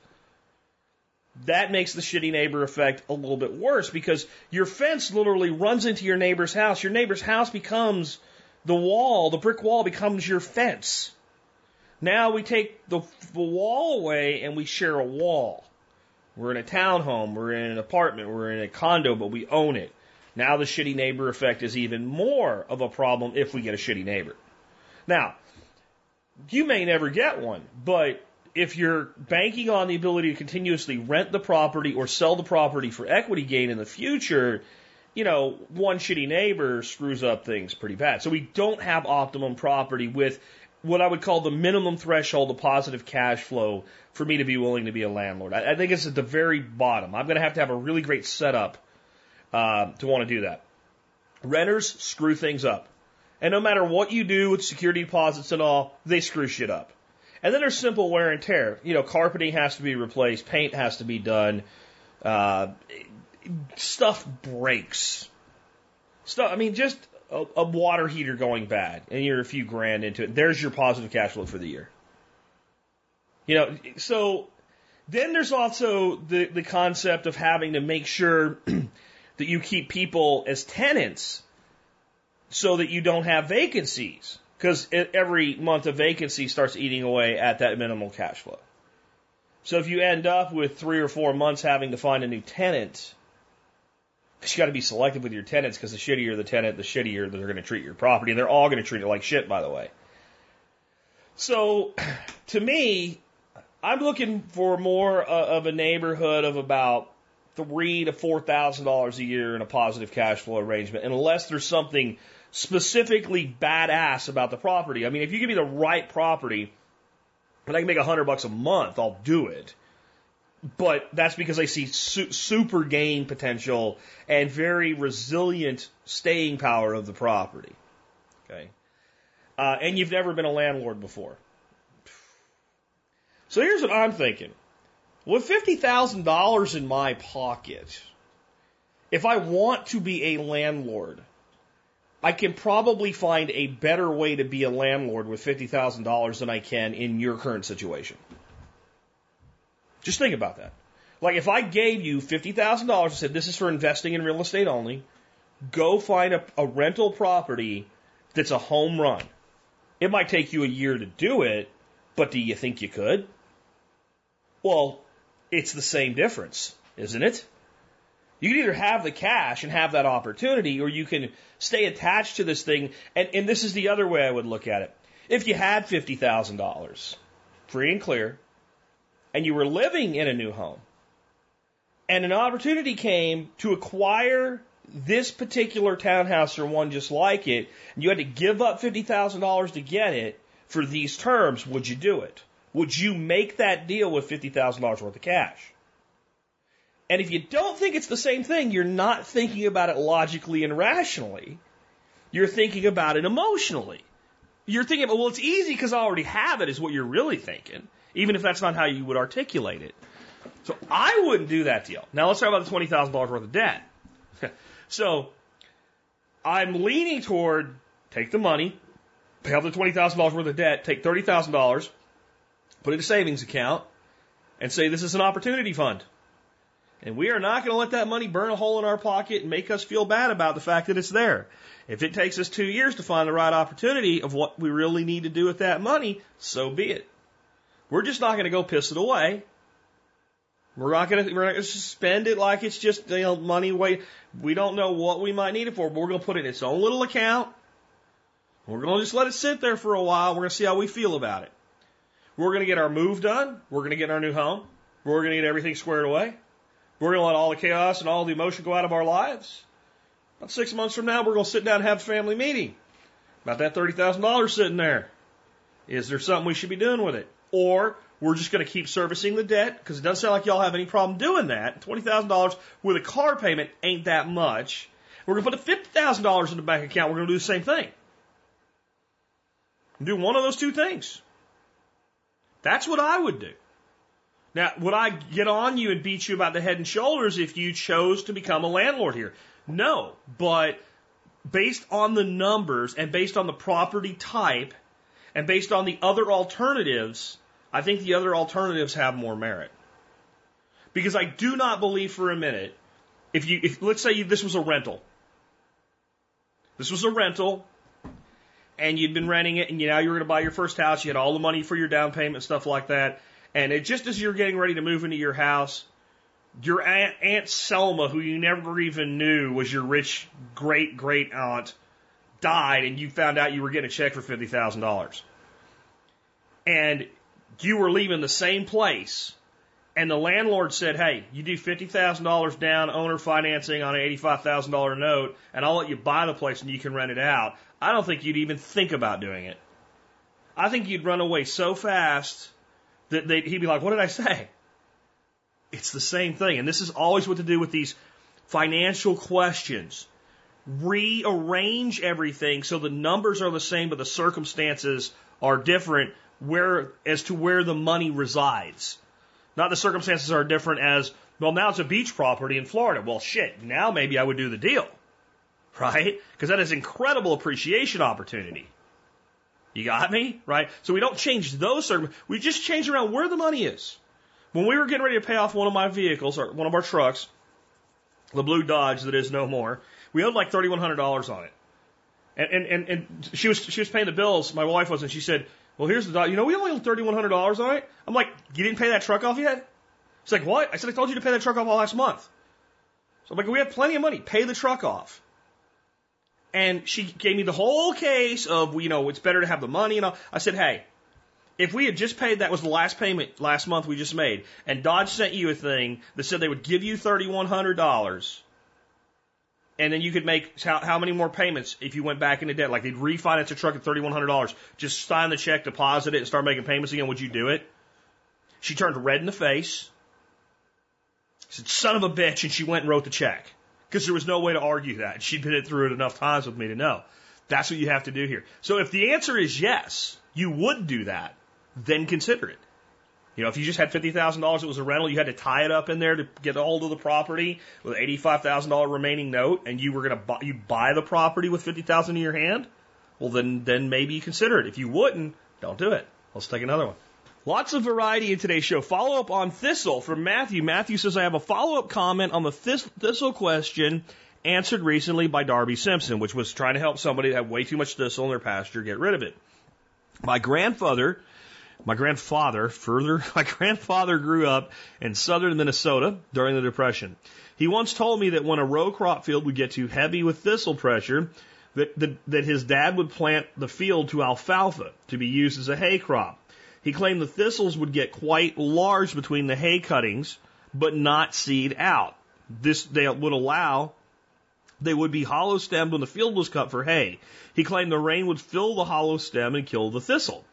That makes the shitty neighbor effect a little bit worse because your fence literally runs into your neighbor's house. Your neighbor's house becomes the wall, the brick wall becomes your fence. Now we take the, the wall away and we share a wall. We're in a townhome, we're in an apartment, we're in a condo, but we own it. Now the shitty neighbor effect is even more of a problem if we get a shitty neighbor. Now, you may never get one, but if you're banking on the ability to continuously rent the property or sell the property for equity gain in the future, you know, one shitty neighbor screws up things pretty bad. So we don't have optimum property with what I would call the minimum threshold of positive cash flow for me to be willing to be a landlord. I, think it's at the very bottom. I'm going to have to have a really great setup uh, to want to do that. Renters screw things up. And no matter what you do with security deposits and all, they screw shit up. And then there's simple wear and tear. You know, carpeting has to be replaced, paint has to be done, uh, stuff breaks. Stuff, I mean, just a, a water heater going bad and you're a few grand into it. There's your positive cash flow for the year. You know, so then there's also the, the concept of having to make sure that you keep people as tenants so that you don't have vacancies. Because every month of vacancy starts eating away at that minimal cash flow. So if you end up with three or four months having to find a new tenant, because you got to be selective with your tenants, because the shittier the tenant, the shittier they're going to treat your property, and they're all going to treat it like shit, by the way. So, to me, I'm looking for more uh, of a neighborhood of about three to four thousand dollars a year in a positive cash flow arrangement, unless there's something specifically badass about the property. I mean, if you give me the right property, and I can make a hundred bucks a month, I'll do it. But that's because I see su- super gain potential and very resilient staying power of the property. Okay. Uh, and you've never been a landlord before. So here's what I'm thinking. With $50,000 in my pocket, if I want to be a landlord, I can probably find a better way to be a landlord with $50,000 than I can in your current situation. Just think about that. Like if I gave you $50,000 and said, this is for investing in real estate only, go find a, a rental property that's a home run. It might take you a year to do it, but do you think you could? Well, it's the same difference, isn't it? You can either have the cash and have that opportunity, or you can stay attached to this thing. And, and this is the other way I would look at it. If you had $50,000, free and clear, and you were living in a new home, and an opportunity came to acquire this particular townhouse or one just like it, and you had to give up $50,000 to get it for these terms, would you do it? Would you make that deal with $50,000 worth of cash? And if you don't think it's the same thing, you're not thinking about it logically and rationally. You're thinking about it emotionally. You're thinking, well, it's easy because I already have it, is what you're really thinking, even if that's not how you would articulate it. So I wouldn't do that deal. Now let's talk about the $20,000 worth of debt. so I'm leaning toward take the money, pay off the $20,000 worth of debt, take $30,000, put it in a savings account, and say this is an opportunity fund. And we are not going to let that money burn a hole in our pocket and make us feel bad about the fact that it's there. If it takes us two years to find the right opportunity of what we really need to do with that money, so be it. We're just not going to go piss it away. We're not going to, we're not going to spend it like it's just, you know, money. We don't know what we might need it for, but we're going to put it in its own little account. We're going to just let it sit there for a while. We're going to see how we feel about it. We're going to get our move done. We're going to get our new home. We're going to get everything squared away. We're going to let all the chaos and all the emotion go out of our lives. About six months from now, we're going to sit down and have a family meeting about that $30,000 sitting there. Is there something we should be doing with it? Or we're just going to keep servicing the debt because it doesn't sound like y'all have any problem doing that. $20,000 with a car payment ain't that much. We're going to put the $50,000 in the bank account. We're going to do the same thing. Do one of those two things. That's what I would do. Now, would I get on you and beat you about the head and shoulders if you chose to become a landlord here? No, but based on the numbers and based on the property type and based on the other alternatives, I think the other alternatives have more merit. Because I do not believe for a minute, if you, if, let's say you, this was a rental. This was a rental, and you'd been renting it, and you, now you were going to buy your first house, you had all the money for your down payment, stuff like that, and it, just as you're getting ready to move into your house, your aunt, aunt Selma, who you never even knew was your rich great great aunt, died, and you found out you were getting a check for fifty thousand dollars, and you were leaving the same place, and the landlord said, "Hey, you do fifty thousand dollars down owner financing on an eighty-five thousand dollar note, and I'll let you buy the place and you can rent it out." I don't think you'd even think about doing it. I think you'd run away so fast that he'd be like, "What did I say?" It's the same thing. And this is always what to do with these financial questions. Rearrange everything so the numbers are the same, but the circumstances are different where, as to where the money resides. Not the circumstances are different as, well, now it's a beach property in Florida. Well, shit, now maybe I would do the deal. Right? Because that is incredible appreciation opportunity. You got me? Right? So we don't change those circumstances. We just change around where the money is. When we were getting ready to pay off one of my vehicles, or one of our trucks, the blue Dodge that is no more, we owed like thirty one hundred dollars on it. And, and and and she was she was paying the bills. My wife was, and she said, "Well, here's the Dodge. You know, we only owe thirty one hundred dollars on it." I'm like, "You didn't pay that truck off yet?" She's like, "What?" I said, "I told you to pay that truck off all last month." So I'm like, "We have plenty of money. Pay the truck off." And she gave me the whole case of, you know, it's better to have the money and all. I said, "Hey, if we had just paid, that was the last payment last month we just made, and Dodge sent you a thing that said they would give you $3,100, and then you could make how, how many more payments if you went back into debt? Like they'd refinance a truck at $3,100, just sign the check, deposit it, and start making payments again. Would you do it? She turned red in the face, said, son of a bitch, and she went and wrote the check. Because there was no way to argue that. She'd been through it enough times with me to know. That's what you have to do here. So if the answer is yes, you would do that then consider it. You know, if you just had fifty thousand dollars, it was a rental, you had to tie it up in there to get a hold of the property with eighty-five thousand dollar remaining note, and you were going to buy, you buy the property with fifty thousand in your hand. Well, then, then maybe you consider it. If you wouldn't, don't do it. Let's take another one. Lots of variety in today's show. Follow up on Thistle from Matthew. Matthew says, I have a follow up comment on the Thistle question answered recently by Darby Simpson, which was trying to help somebody that had way too much thistle in their pasture get rid of it. My grandfather my grandfather, further, my grandfather grew up in southern Minnesota during the Depression. He once told me that when a row crop field would get too heavy with thistle pressure, that, that, that his dad would plant the field to alfalfa to be used as a hay crop. He claimed the thistles would get quite large between the hay cuttings, but not seed out. This they would allow they would be hollow stemmed when the field was cut for hay. He claimed the rain would fill the hollow stem and kill the thistle.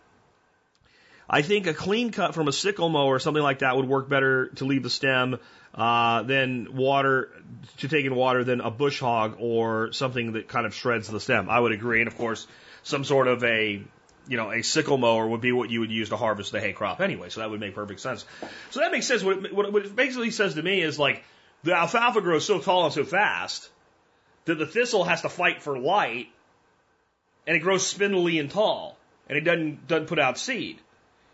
I think a clean cut from a sickle mower or something like that would work better to leave the stem uh, than water to take in water than a bush hog or something that kind of shreds the stem. I would agree, and of course, some sort of a you know a sickle mower would be what you would use to harvest the hay crop anyway, so that would make perfect sense. So that makes sense. What it, what it basically says to me is like the alfalfa grows so tall and so fast that the thistle has to fight for light, and it grows spindly and tall, and it doesn't doesn't put out seed.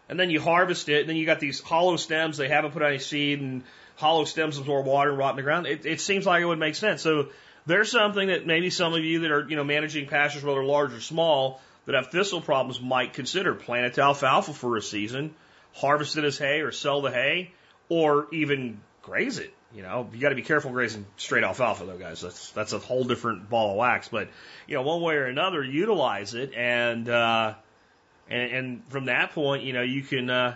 And then you harvest it, and then you got these hollow stems. They haven't put out any seed, and hollow stems absorb water and rot in the ground. It, it seems like it would make sense. So there's something that maybe some of you that are you know managing pastures, whether large or small, that have thistle problems might consider. Plant alfalfa for a season, harvest it as hay, or sell the hay, or even graze it. You know, you got to be careful grazing straight alfalfa, though, guys. That's that's a whole different ball of wax. But you know, one way or another, utilize it, and uh, and, and from that point, you know, you can uh,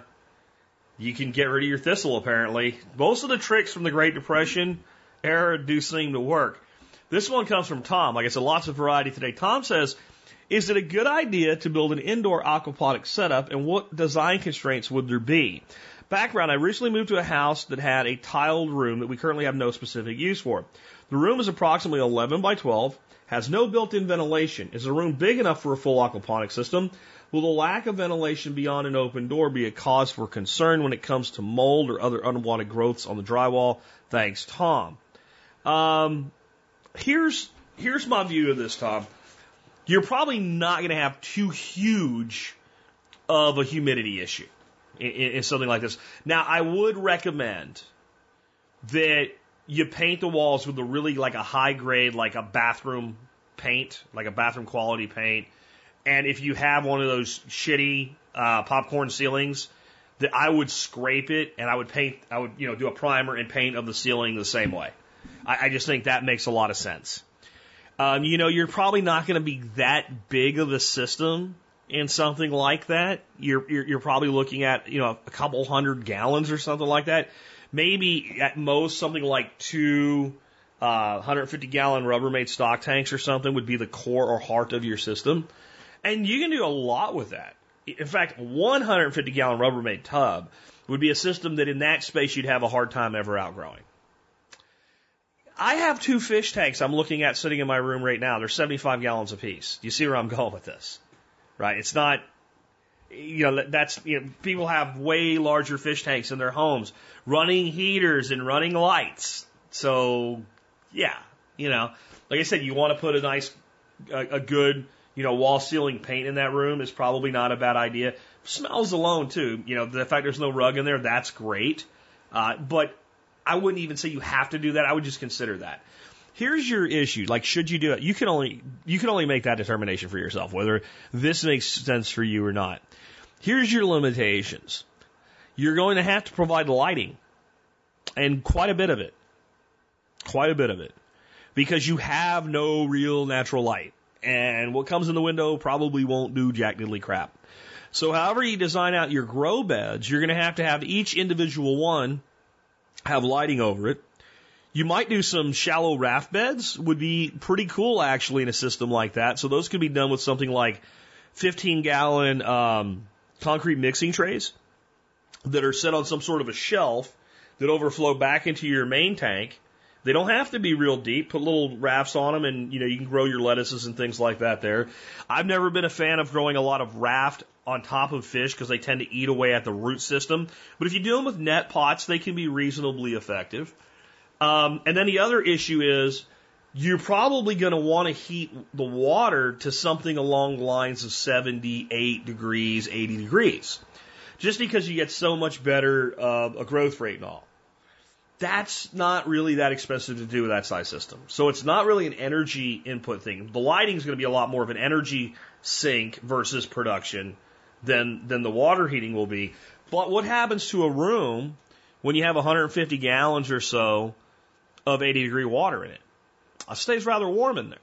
you can get rid of your thistle. Apparently, most of the tricks from the Great Depression era do seem to work. This one comes from Tom. Like I said, lots of variety today. Tom says, "Is it a good idea to build an indoor aquaponic setup, and what design constraints would there be?" Background, I recently moved to a house that had a tiled room that we currently have no specific use for. The room is approximately 11 by 12, has no built-in ventilation. Is the room big enough for a full aquaponic system? Will the lack of ventilation beyond an open door be a cause for concern when it comes to mold or other unwanted growths on the drywall? Thanks, Tom. Um, here's here's my view of this, Tom. You're probably not going to have too huge of a humidity issue in, in something like this. Now, I would recommend that you paint the walls with a really like a high grade, like a bathroom paint, like a bathroom quality paint. And if you have one of those shitty uh, popcorn ceilings, that I would scrape it and I would paint, I would you know do a primer and paint of the ceiling the same way. I, I just think that makes a lot of sense. Um, you know, you're probably not going to be that big of a system in something like that, you're, you're, you're probably looking at, you know, a couple hundred gallons or something like that. Maybe at most something like two, uh, 150 gallon Rubbermaid stock tanks or something would be the core or heart of your system. And you can do a lot with that. In fact, 150 gallon Rubbermaid tub would be a system that in that space you'd have a hard time ever outgrowing. I have two fish tanks I'm looking at sitting in my room right now. They're 75 gallons apiece. You see where I'm going with this? right? It's not, you know, that's, you know, people have way larger fish tanks in their homes, running heaters and running lights. So, yeah, you know, like I said, you want to put a nice, a, a good, you know, wall ceiling paint in that room is probably not a bad idea. Smells alone too. You know, the fact there's no rug in there, that's great. Uh, but I wouldn't even say you have to do that. I would just consider that here's your issue. Like, should you do it? You can only you can only make that determination for yourself whether this makes sense for you or not. Here's your limitations. You're going to have to provide lighting, and quite a bit of it, quite a bit of it, because you have no real natural light, and what comes in the window probably won't do jack diddly crap. So, however you design out your grow beds, you're going to have to have each individual one have lighting over it you might do some shallow raft beds, would be pretty cool actually in a system like that. So those could be done with something like 15 gallon um, concrete mixing trays that are set on some sort of a shelf that overflow back into your main tank. They don't have to be real deep. Put little rafts on them, and you know you can grow your lettuces and things like that there. I've never been a fan of growing a lot of raft on top of fish because they tend to eat away at the root system. But if you do them with net pots, they can be reasonably effective. Um, and then the other issue is you're probably going to want to heat the water to something along the lines of 78 degrees, 80 degrees, just because you get so much better uh, a growth rate and all. That's not really that expensive to do with that size system. So it's not really an energy input thing. The lighting is going to be a lot more of an energy sink versus production than than the water heating will be. But what happens to a room when you have 150 gallons or so of 80 degree water in it. It stays rather warm in there.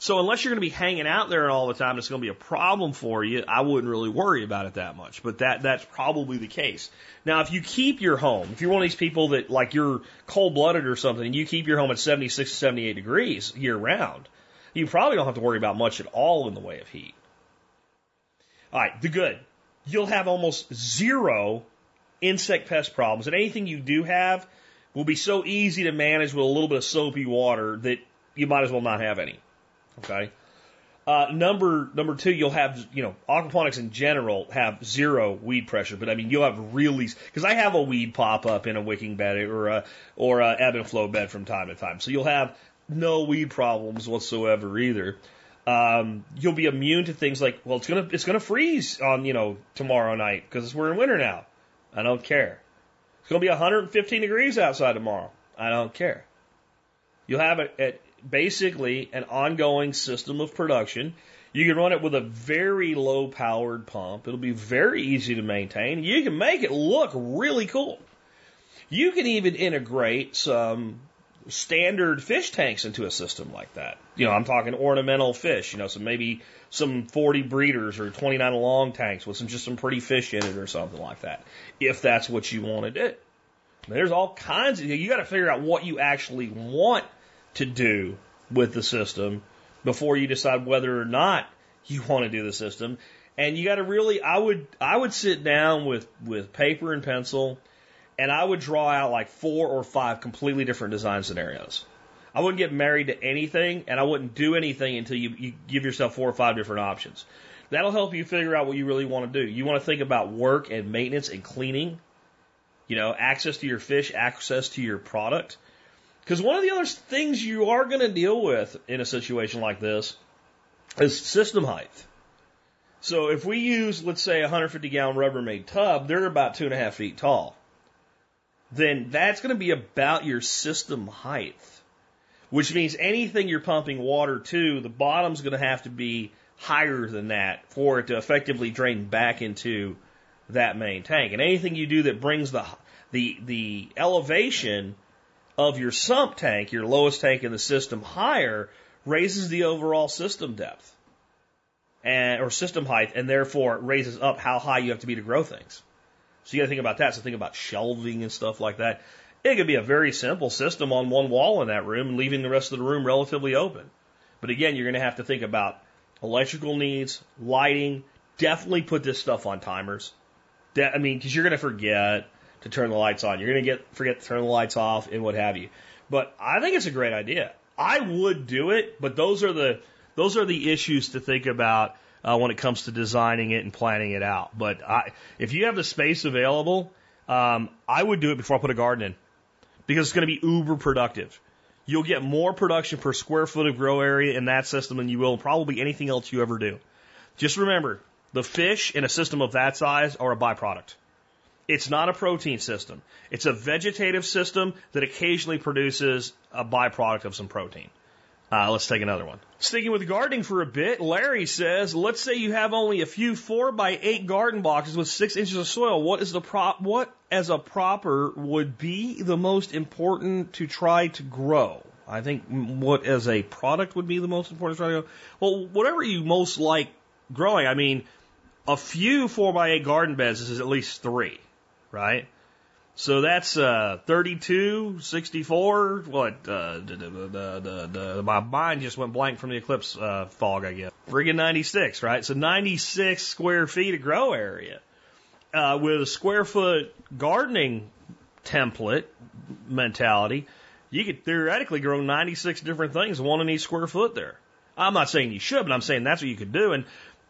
So unless you're going to be hanging out there all the time, it's going to be a problem for you. I wouldn't really worry about it that much, but that that's probably the case. Now, if you keep your home, if you're one of these people that like you're cold blooded or something, and you keep your home at 76 78 degrees year round, you probably don't have to worry about much at all in the way of heat. All right, the good. you'll have almost zero insect pest problems. And anything you do have will be so easy to manage with a little bit of soapy water that you might as well not have any. Okay. Uh, number number two, you'll have you know aquaponics in general have zero weed pressure, but I mean you'll have really because I have a weed pop up in a wicking bed or a or a ebb and flow bed from time to time, so you'll have no weed problems whatsoever either. Um, you'll be immune to things like well it's gonna it's gonna freeze on you know tomorrow night because we're in winter now. I don't care. It's gonna be 115 degrees outside tomorrow. I don't care. You'll have it basically an ongoing system of production. You can run it with a very low powered pump. It'll be very easy to maintain. You can make it look really cool. You can even integrate some standard fish tanks into a system like that. You know, I'm talking ornamental fish, you know, so maybe some 40 breeders or 29 long tanks with some just some pretty fish in it or something like that. If that's what you want to do. There's all kinds of, you got to figure out what you actually want to do with the system before you decide whether or not you want to do the system. And you got to really, I would, I would sit down with, with paper and pencil and I would draw out like four or five completely different design scenarios. I wouldn't get married to anything and I wouldn't do anything until you, you give yourself four or five different options. That'll help you figure out what you really want to do. You want to think about work and maintenance and cleaning, you know, access to your fish, access to your product. Because one of the other things you are going to deal with in a situation like this is system height. So if we use, let's say, a 150 gallon Rubbermaid tub, they're about two and a half feet tall. Then that's going to be about your system height, which means anything you're pumping water to, the bottom's going to have to be higher than that for it to effectively drain back into that main tank. And anything you do that brings the the the elevation of your sump tank, your lowest tank in the system, higher raises the overall system depth and or system height, and therefore raises up how high you have to be to grow things. So you got to think about that. So think about shelving and stuff like that. It could be a very simple system on one wall in that room leaving the rest of the room relatively open. But again, you're going to have to think about electrical needs, lighting. Definitely put this stuff on timers. De- I mean, because you're going to forget to turn the lights on. You're going to get forget to turn the lights off and what have you. But I think it's a great idea. I would do it, but those are the those are the issues to think about uh, when it comes to designing it and planning it out. But I, if you have the space available, um, I would do it before I put a garden in because it's going to be uber productive. You'll get more production per square foot of grow area in that system than you will probably anything else you ever do. Just remember, the fish in a system of that size are a byproduct. It's not a protein system. It's a vegetative system that occasionally produces a byproduct of some protein. Uh, let's take another one. Sticking with gardening for a bit, Larry says, let's say you have only a few four by eight garden boxes with six inches of soil. What is the prop, what as a proper would be the most important to try to grow? I think what as a product would be the most important to try to grow. Well, whatever you most like growing. I mean, a few four by eight garden beds is at least three right? So that's uh, 32, 64. What? Uh, the, the, the, my mind just went blank from the eclipse uh, fog, I guess. Friggin' 96, right? So 96 square feet of grow area uh, with a square foot gardening template mentality. You could theoretically grow 96 different things, one in each square foot there. I'm not saying you should, but I'm saying that's what you could do. And,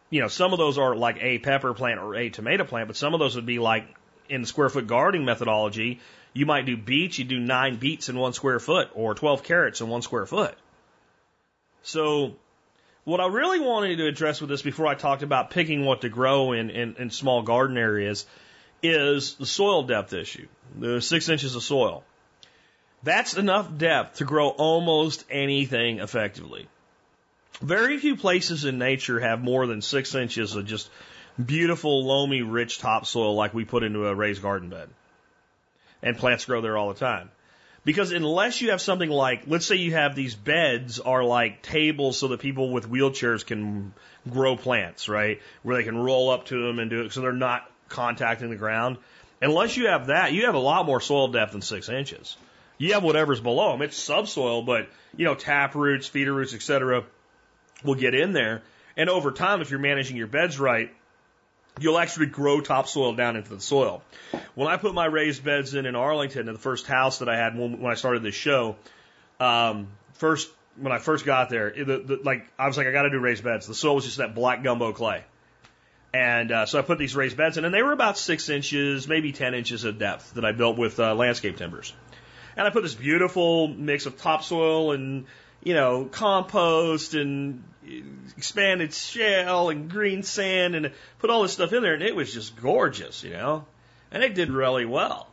you know, some of those are like a pepper plant or a tomato plant, but some of those would be like in the square foot gardening methodology, you might do beets, you do nine beets in one square foot or 12 carrots in one square foot. So what I really wanted to address with this before I talked about picking what to grow in, in, in small garden areas is the soil depth issue. The six inches of soil. That's enough depth to grow almost anything effectively. Very few places in nature have more than six inches of just beautiful, loamy, rich topsoil like we put into a raised garden bed. And plants grow there all the time. Because unless you have something like, let's say you have these beds are like tables so that people with wheelchairs can grow plants, right? Where they can roll up to them and do it so they're not contacting the ground. Unless you have that, you have a lot more soil depth than six inches. You have whatever's below them. It's subsoil, but you know, tap roots, feeder roots, etc., will get in there. And over time, if you're managing your beds right, you'll actually grow topsoil down into the soil. When I put my raised beds in in Arlington, in the first house that I had when, when I started this show, um, first when I first got there, the, the, like I was like, I got to do raised beds. The soil was just that black gumbo clay, and uh, so I put these raised beds in, and they were about six inches, maybe ten inches of depth that I built with uh, landscape timbers. And I put this beautiful mix of topsoil and you know compost and expanded shale and green sand and put all this stuff in there, and it was just gorgeous, you know. And it did really well.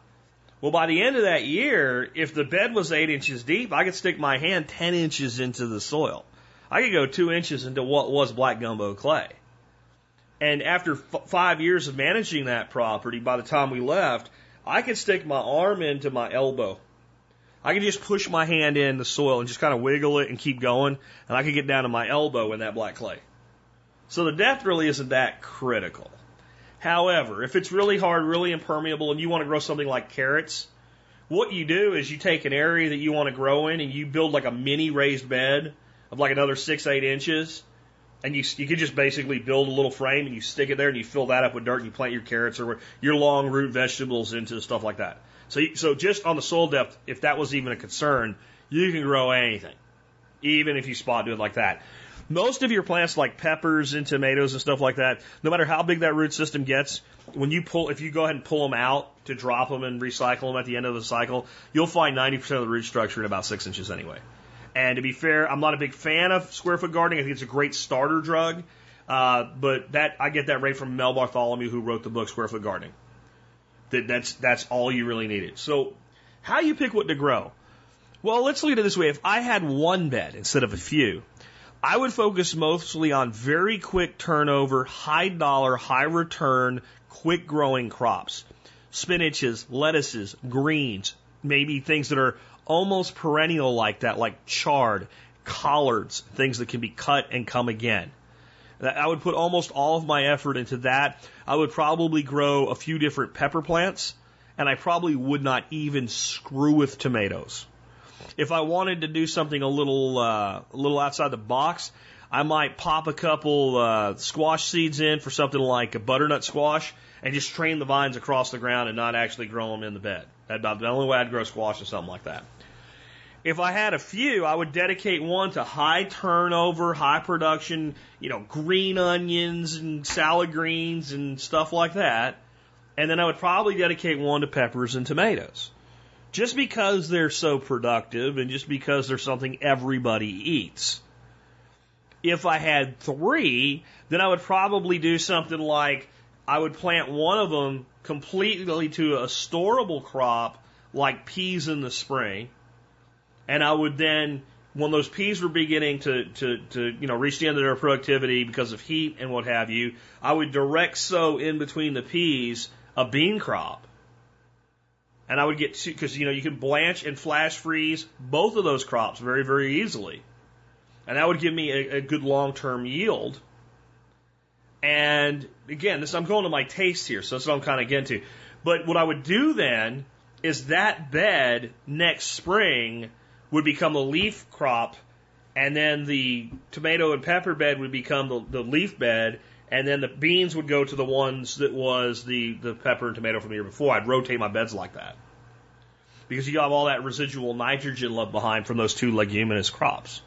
Well, by the end of that year, if the bed was eight inches deep, I could stick my hand 10 inches into the soil. I could go two inches into what was black gumbo clay. And after five years of managing that property, by the time we left, I could stick my arm into my elbow. I could just push my hand in the soil and just kind of wiggle it and keep going, and I could get down to my elbow in that black clay. So the depth really isn't that critical. However, if it's really hard, really impermeable, and you want to grow something like carrots, what you do is you take an area that you want to grow in and you build like a mini raised bed of like another six, eight inches. And you, you could just basically build a little frame and you stick it there and you fill that up with dirt and you plant your carrots or your long root vegetables into stuff like that. So, so just on the soil depth, if that was even a concern, you can grow anything, even if you spot do it like that. Most of your plants, like peppers and tomatoes and stuff like that, no matter how big that root system gets, when you pull, if you go ahead and pull them out to drop them and recycle them at the end of the cycle, you'll find 90% of the root structure in about six inches anyway. And to be fair, I'm not a big fan of square foot gardening. I think it's a great starter drug. Uh, but that I get that right from Mel Bartholomew, who wrote the book Square Foot Gardening. That that's that's all you really needed. So, how you pick what to grow? Well, let's look at it this way. If I had one bed instead of a few, I would focus mostly on very quick turnover, high dollar, high return, quick growing crops. Spinaches, lettuces, greens, maybe things that are almost perennial like that, like chard, collards, things that can be cut and come again. I would put almost all of my effort into that. I would probably grow a few different pepper plants, and I probably would not even screw with tomatoes. If I wanted to do something a little uh, a little outside the box, I might pop a couple uh, squash seeds in for something like a butternut squash and just train the vines across the ground and not actually grow them in the bed. That's about the only way I'd grow squash or something like that. If I had a few, I would dedicate one to high turnover, high production, you know, green onions and salad greens and stuff like that. And then I would probably dedicate one to peppers and tomatoes just because they're so productive and just because they're something everybody eats. If I had three, then I would probably do something like I would plant one of them completely to a storable crop like peas in the spring. And I would then, when those peas were beginning to, to, to, you know, reach the end of their productivity because of heat and what have you, I would direct sow in between the peas a bean crop and I would get two, because you know you can blanch and flash freeze both of those crops very very easily, and that would give me a, a good long term yield. And again, this I'm going to my taste here, so that's what I'm kind of getting to. But what I would do then is that bed next spring would become a leaf crop, and then the tomato and pepper bed would become the, the leaf bed, and then the beans would go to the ones that was the, the pepper and tomato from the year before. I'd rotate my beds like that. Because you have all that residual nitrogen left behind from those two leguminous crops.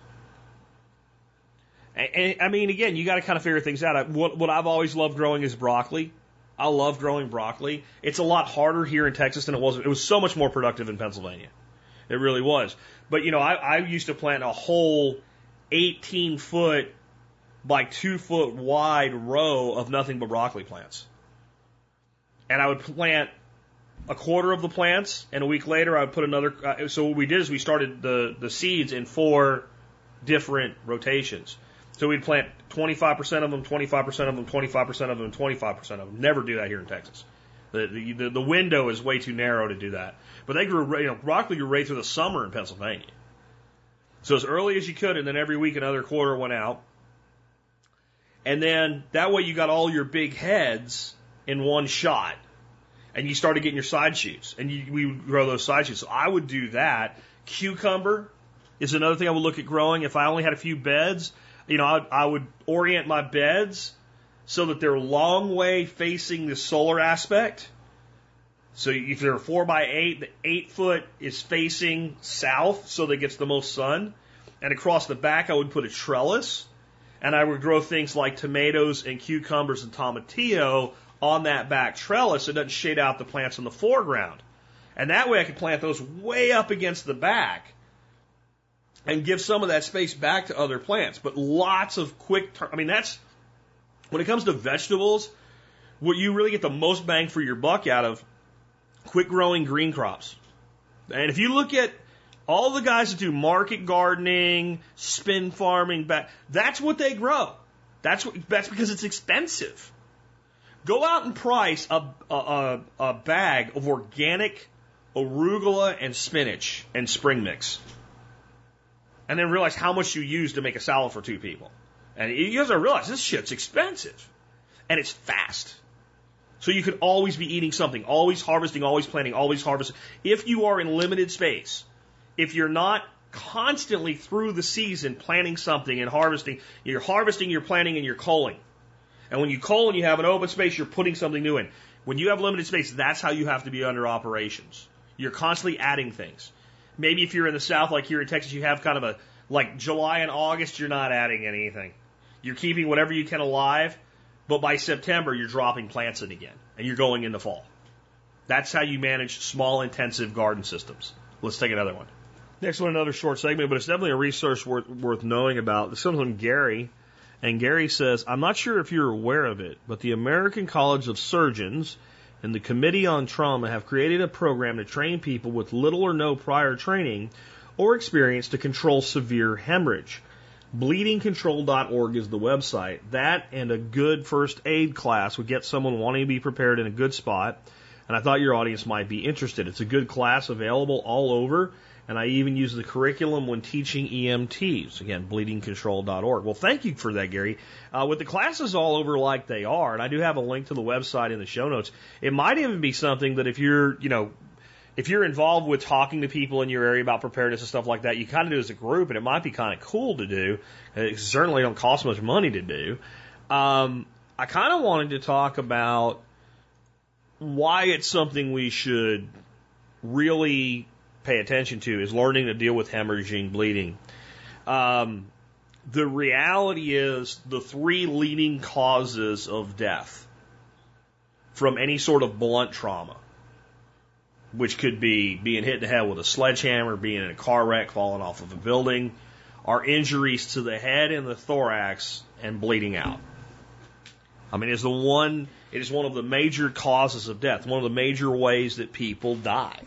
And, and I mean, again, you got to kind of figure things out. What, what I've always loved growing is broccoli. I love growing broccoli. It's a lot harder here in Texas than it was. It was so much more productive in Pennsylvania. It really was. But you know, I, I used to plant a whole 18 foot by two foot wide row of nothing but broccoli plants. And I would plant a quarter of the plants, and a week later I would put another. Uh, so what we did is we started the the seeds in four different rotations. So we'd plant 25% of them, 25% of them, 25% of them, 25% of them. Never do that here in Texas. The, the the window is way too narrow to do that. But they grew, you know, broccoli grew right through the summer in Pennsylvania. So as early as you could, and then every week another quarter went out. And then that way you got all your big heads in one shot. And you started getting your side shoots. And you, we would grow those side shoots. So I would do that. Cucumber is another thing I would look at growing. If I only had a few beds, you know, I, I would orient my beds so that they're long way facing the solar aspect. So if they're four by eight, the eight foot is facing south so that it gets the most sun. And across the back, I would put a trellis and I would grow things like tomatoes and cucumbers and tomatillo on that back trellis so it doesn't shade out the plants in the foreground. And that way I could plant those way up against the back and give some of that space back to other plants. But lots of quick, I mean, that's, when it comes to vegetables, what you really get the most bang for your buck out of quick growing green crops. And if you look at all the guys that do market gardening, spin farming, that's what they grow. That's what, that's because it's expensive. Go out and price a, a, a bag of organic arugula and spinach and spring mix. And then realize how much you use to make a salad for two people. And you guys to realize this shit's expensive. And it's fast. So you could always be eating something, always harvesting, always planting, always harvesting. If you are in limited space, if you're not constantly through the season planting something and harvesting, you're harvesting, you're planting, and you're culling. And when you cull and you have an open space, you're putting something new in. When you have limited space, that's how you have to be under operations. You're constantly adding things. Maybe if you're in the South, like here in Texas, you have kind of a, like July and August, you're not adding anything. You're keeping whatever you can alive, but by September, you're dropping plants in again, and you're going into fall. That's how you manage small, intensive garden systems. Let's take another one. Next one, another short segment, but it's definitely a resource worth, worth knowing about. This comes from Gary, and Gary says, I'm not sure if you're aware of it, but the American College of Surgeons and the Committee on Trauma have created a program to train people with little or no prior training or experience to control severe hemorrhage. Bleedingcontrol.org is the website. That and a good first aid class would get someone wanting to be prepared in a good spot. And I thought your audience might be interested. It's a good class available all over. And I even use the curriculum when teaching EMTs. Again, bleedingcontrol.org. Well, thank you for that, Gary. Uh, with the classes all over like they are, and I do have a link to the website in the show notes, it might even be something that if you're, you know, if you're involved with talking to people in your area about preparedness and stuff like that, you kind of do as a group, and it might be kind of cool to do. It certainly don't cost much money to do. Um, I kind of wanted to talk about why it's something we should really pay attention to is learning to deal with hemorrhaging bleeding. Um, the reality is the three leading causes of death from any sort of blunt trauma which could be being hit in the head with a sledgehammer, being in a car wreck, falling off of a building, are injuries to the head and the thorax and bleeding out. I mean, it's the one, it is one of the major causes of death, one of the major ways that people die.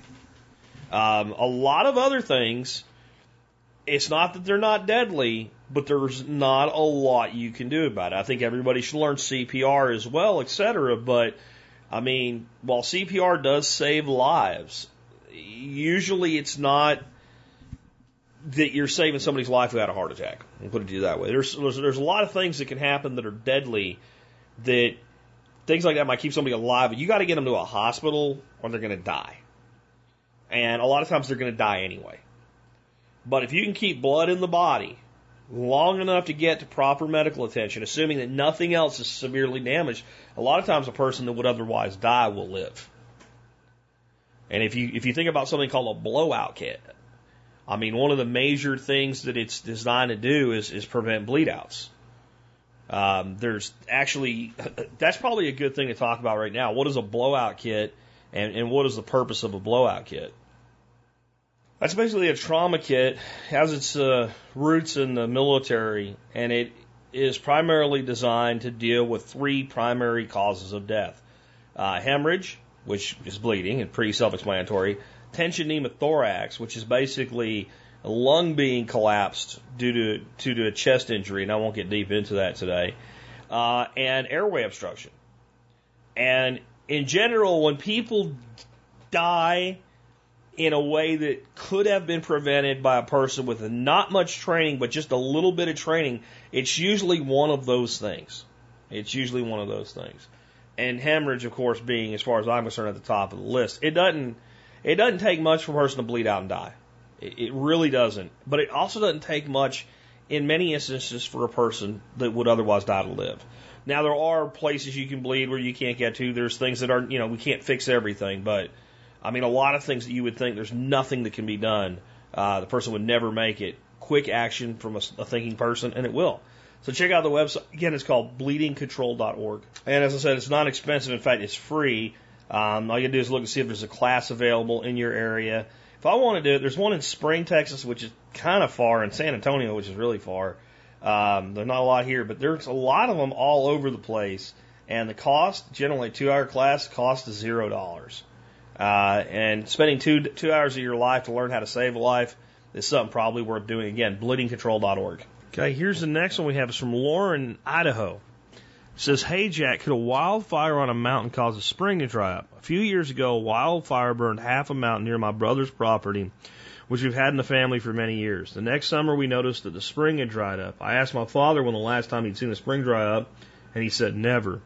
Um, a lot of other things, it's not that they're not deadly, but there's not a lot you can do about it. I think everybody should learn CPR as well, et cetera, but I mean, while CPR does save lives, usually it's not that you're saving somebody's life had a heart attack. I'll put it to you that way. There's, there's there's a lot of things that can happen that are deadly. That things like that might keep somebody alive, but you got to get them to a hospital or they're going to die. And a lot of times they're going to die anyway. But if you can keep blood in the body long enough to get to proper medical attention, assuming that nothing else is severely damaged, a lot of times a person that would otherwise die will live. And if you if you think about something called a blowout kit, I mean one of the major things that it's designed to do is is prevent bleedouts. Um, there's actually that's probably a good thing to talk about right now. What is a blowout kit, and, and what is the purpose of a blowout kit? That's basically a trauma kit, has its uh, roots in the military, and it is primarily designed to deal with three primary causes of death. Uh, hemorrhage, which is bleeding and pretty self explanatory, tension pneumothorax, which is basically a lung being collapsed due to, due to a chest injury, and I won't get deep into that today, uh, and airway obstruction. And in general, when people die in a way that could have been prevented by a person with not much training, but just a little bit of training, it's usually one of those things. It's usually one of those things. And hemorrhage, of course, being, as far as I'm concerned, at the top of the list. It doesn't, it doesn't take much for a person to bleed out and die. It, it really doesn't. But it also doesn't take much in many instances for a person that would otherwise die to live. Now there are places you can bleed where you can't get to. There's things that are, you know, we can't fix everything, but I mean, a lot of things that you would think there's nothing that can be done. Uh, the person would never make it. Quick action from a, a thinking person, and it will. So check out the website. Again, it's called bleedingcontrol.org. And as I said, it's not expensive. In fact, it's free. Um, all you do is look and see if there's a class available in your area. If I want to do it, there's one in Spring, Texas, which is kind of far, and San Antonio, which is really far. Um, there's not a lot here, but there's a lot of them all over the place. And the cost, generally, two hour class, cost is zero dollars. Uh, and spending two two hours of your life to learn how to save a life is something probably worth doing. Again, bleedingcontrol.org. Okay, here's the next one we have is from Lauren, Idaho. It says, Hey Jack, could a wildfire on a mountain cause a spring to dry up? A few years ago, a wildfire burned half a mountain near my brother's property, which we've had in the family for many years. The next summer, we noticed that the spring had dried up. I asked my father when the last time he'd seen a spring dry up, and he said never.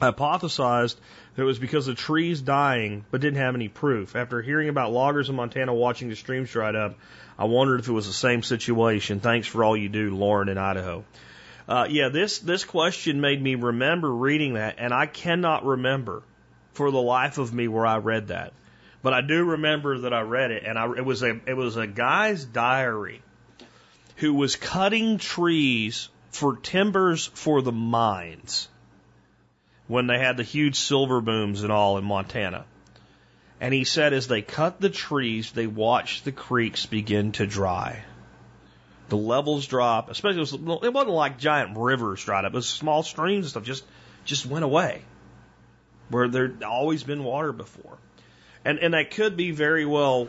Hypothesized that it was because of trees dying, but didn't have any proof. After hearing about loggers in Montana watching the streams dried up, I wondered if it was the same situation. Thanks for all you do, Lauren in Idaho. Uh, yeah, this this question made me remember reading that, and I cannot remember for the life of me where I read that, but I do remember that I read it, and I, it was a it was a guy's diary who was cutting trees for timbers for the mines when they had the huge silver booms and all in Montana. And he said as they cut the trees, they watched the creeks begin to dry. The levels drop, especially it, was, it wasn't like giant rivers dried up. It was small streams and stuff just just went away, where there'd always been water before, and and that could be very well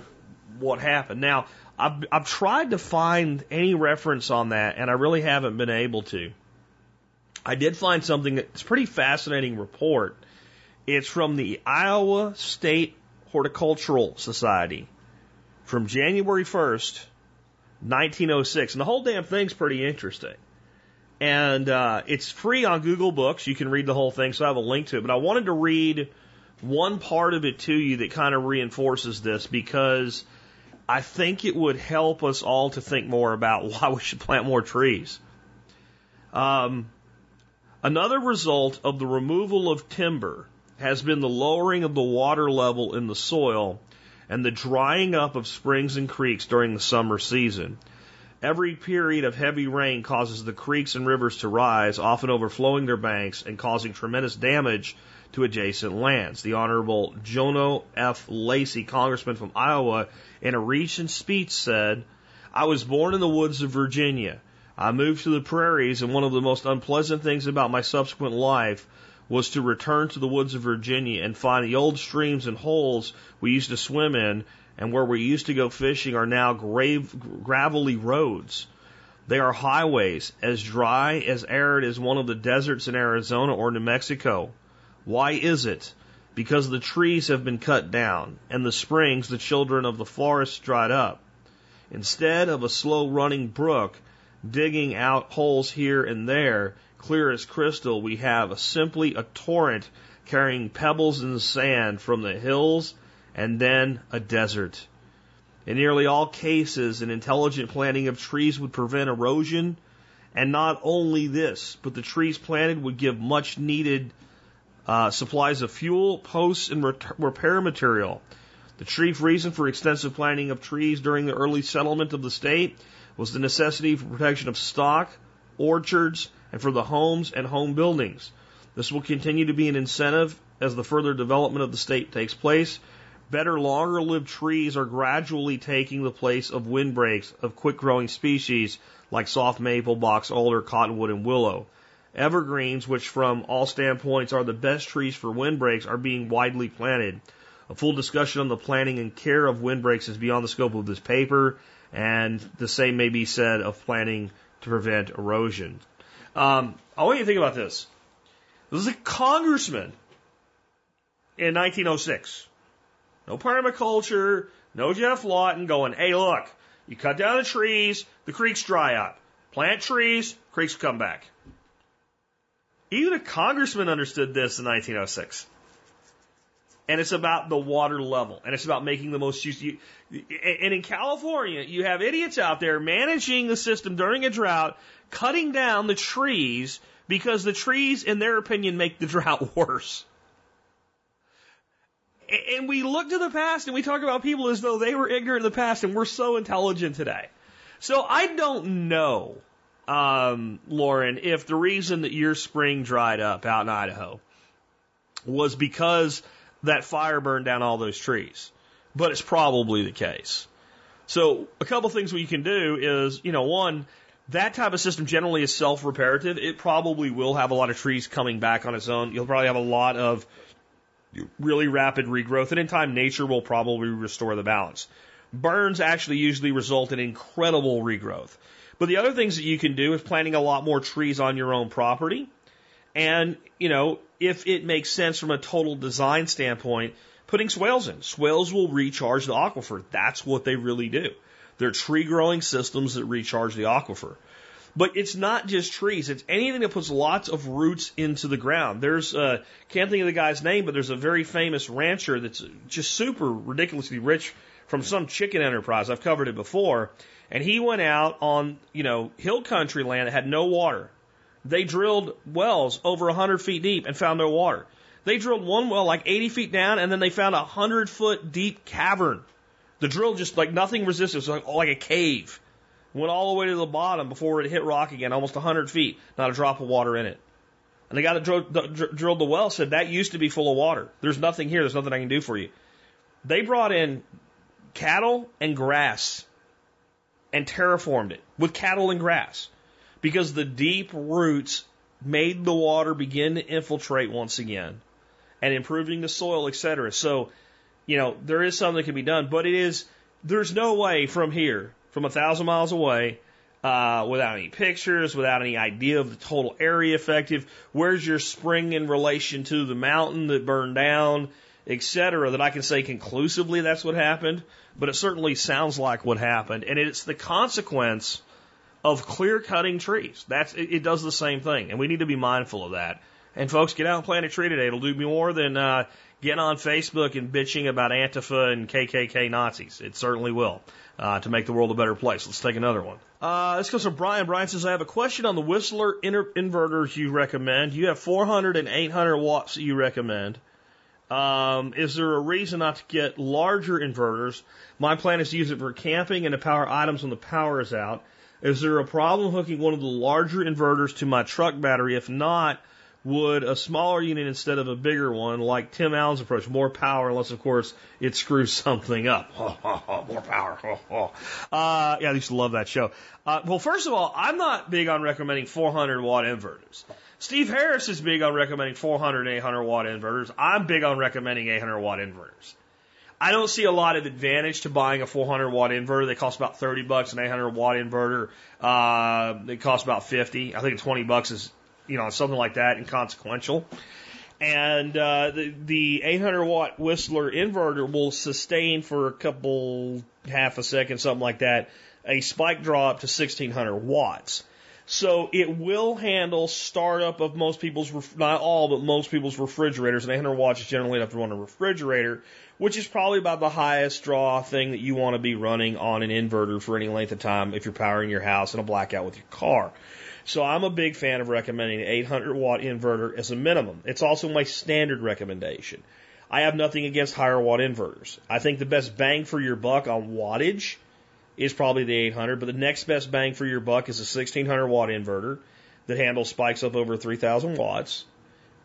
what happened. Now I've I've tried to find any reference on that, and I really haven't been able to. I did find something that's pretty fascinating report. It's from the Iowa State Horticultural Society from January 1st, 1906. And the whole damn thing's pretty interesting. And uh, it's free on Google Books. You can read the whole thing, so I have a link to it. But I wanted to read one part of it to you that kind of reinforces this because I think it would help us all to think more about why we should plant more trees. Um, another result of the removal of timber has been the lowering of the water level in the soil and the drying up of springs and creeks during the summer season. Every period of heavy rain causes the creeks and rivers to rise, often overflowing their banks and causing tremendous damage to adjacent lands. The Honorable John F. Lacey, Congressman from Iowa, in a recent speech said, I was born in the woods of Virginia. I moved to the prairies, and one of the most unpleasant things about my subsequent life was to return to the woods of Virginia and find the old streams and holes we used to swim in and where we used to go fishing are now grave, gravelly roads. They are highways, as dry, as arid as one of the deserts in Arizona or New Mexico. Why is it? Because the trees have been cut down, and the springs, the children of the forest, dried up. Instead of a slow running brook digging out holes here and there, clear as crystal, we have a, simply a torrent carrying pebbles and sand from the hills and then a desert. In nearly all cases, an intelligent planting of trees would prevent erosion. And not only this, but the trees planted would give much needed uh, supplies of fuel, posts, and repair material. The chief reason for extensive planting of trees during the early settlement of the state was the necessity for protection of stock, orchards, and for the homes and home buildings. This will continue to be an incentive as the further development of the state takes place. Better, longer lived trees are gradually taking the place of windbreaks of quick growing species like soft maple, box alder, cottonwood, and willow. Evergreens, which from all standpoints are the best trees for windbreaks, are being widely planted. A full discussion on the planting and care of windbreaks is beyond the scope of this paper, and the same may be said of planning to prevent erosion. Um, I want you to think about this. This is a congressman in 1906. No permaculture, no Geoff Lawton going, hey, look, you cut down the trees, the creeks dry up. Plant trees, creeks come back. Even a congressman understood this in 1906. And it's about the water level, and it's about making the most use. And in California, you have idiots out there managing the system during a drought cutting down the trees because the trees, in their opinion, make the drought worse. And we look to the past and we talk about people as though they were ignorant in the past and we're so intelligent today. So I don't know, um, Lauren, if the reason that your spring dried up out in Idaho was because that fire burned down all those trees. But it's probably the case. So a couple things we can do is, you know, one, that type of system generally is self-reparative. It probably will have a lot of trees coming back on its own. You'll probably have a lot of really rapid regrowth, and in time, nature will probably restore the balance. Burns actually usually result in incredible regrowth. But the other things that you can do is planting a lot more trees on your own property. And, you know, if it makes sense from a total design standpoint, putting swales in. Swales will recharge the aquifer. That's what they really do. They're tree growing systems that recharge the aquifer. But it's not just trees. It's anything that puts lots of roots into the ground. There's, uh, can't think of the guy's name, but there's a very famous rancher that's just super ridiculously rich from some chicken enterprise. I've covered it before. And he went out on, you know, hill country land that had no water. They drilled wells over 100 feet deep and found no water. They drilled one well like 80 feet down and then they found a 100 foot deep cavern. The drill just like nothing resisted. It was like, like a cave. Went all the way to the bottom before it hit rock again, almost 100 feet, not a drop of water in it. And the guy that drilled drilled the well said, That used to be full of water. There's nothing here. There's nothing I can do for you. They brought in cattle and grass and terraformed it with cattle and grass because the deep roots made the water begin to infiltrate once again and improving the soil, etc. So, you know, there is something that can be done, but it is, there's no way from here from a thousand miles away uh, without any pictures, without any idea of the total area effective. Where's your spring in relation to the mountain that burned down, etc. That I can say conclusively that's what happened, but it certainly sounds like what happened, and it's the consequence of clear cutting trees. That's it, it does the same thing, and we need to be mindful of that. And folks, get out and plant a tree today. It'll do more than uh, on Facebook and bitching about Antifa and KKK Nazis. It certainly will uh, to make the world a better place. Let's take another one. Uh, this goes from Brian. Brian says, I have a question on the Whistler inter- inverters you recommend. You have 400 and 800 watts that you recommend. Um, is there a reason not to get larger inverters? My plan is to use it for camping and to power items when the power is out. Is there a problem hooking one of the larger inverters to my truck battery? If not, would a smaller unit instead of a bigger one, like Tim Allen's approach, more power, unless of course it screws something up. more power. uh, yeah, I used to love that show. Uh, well, first of all, I'm not big on recommending 400 watt inverters. Steve Harris is big on recommending 400 and 800 watt inverters. I'm big on recommending 800 watt inverters. I don't see a lot of advantage to buying a 400 watt inverter. They cost about 30 bucks. An 800 watt inverter, uh, they cost about 50. I think 20 bucks is you know, something like that, inconsequential. And uh, the, the 800 watt Whistler inverter will sustain for a couple, half a second, something like that, a spike draw up to 1600 watts. So it will handle startup of most people's, not all, but most people's refrigerators. And 800 watts is generally enough to run a refrigerator, which is probably about the highest draw thing that you want to be running on an inverter for any length of time if you're powering your house in a blackout with your car. So I'm a big fan of recommending an 800 watt inverter as a minimum. It's also my standard recommendation. I have nothing against higher watt inverters. I think the best bang for your buck on wattage is probably the 800, but the next best bang for your buck is a 1600 watt inverter that handles spikes up over 3000 watts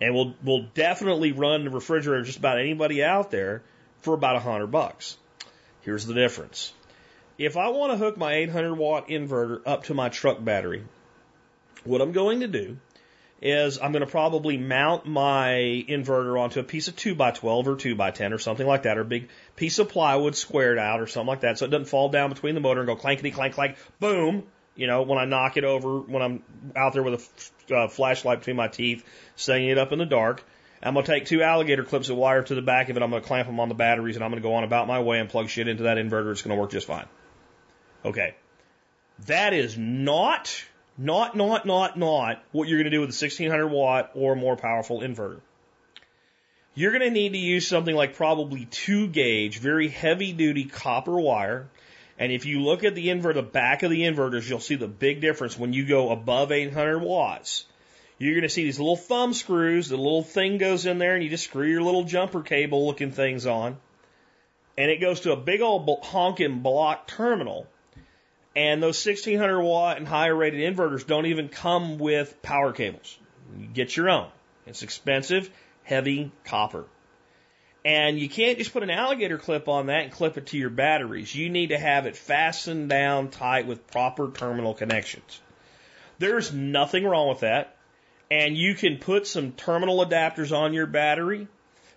and will will definitely run the refrigerator just about anybody out there for about a 100 bucks. Here's the difference. If I want to hook my 800 watt inverter up to my truck battery, what I'm going to do is I'm going to probably mount my inverter onto a piece of 2 by 12 or 2 by 10 or something like that, or a big piece of plywood squared out or something like that, so it doesn't fall down between the motor and go clankety clank clank, boom. You know, when I knock it over, when I'm out there with a uh, flashlight between my teeth, setting it up in the dark, I'm going to take two alligator clips of wire to the back of it. I'm going to clamp them on the batteries and I'm going to go on about my way and plug shit into that inverter. It's going to work just fine. Okay. That is not not, not, not, not what you're going to do with a 1600 watt or more powerful inverter. You're going to need to use something like probably two gauge, very heavy duty copper wire. And if you look at the inverter, the back of the inverters, you'll see the big difference when you go above 800 watts. You're going to see these little thumb screws. The little thing goes in there, and you just screw your little jumper cable looking things on. And it goes to a big old honking block terminal. And those 1600 watt and higher rated inverters don't even come with power cables. You get your own. It's expensive, heavy copper. And you can't just put an alligator clip on that and clip it to your batteries. You need to have it fastened down tight with proper terminal connections. There's nothing wrong with that and you can put some terminal adapters on your battery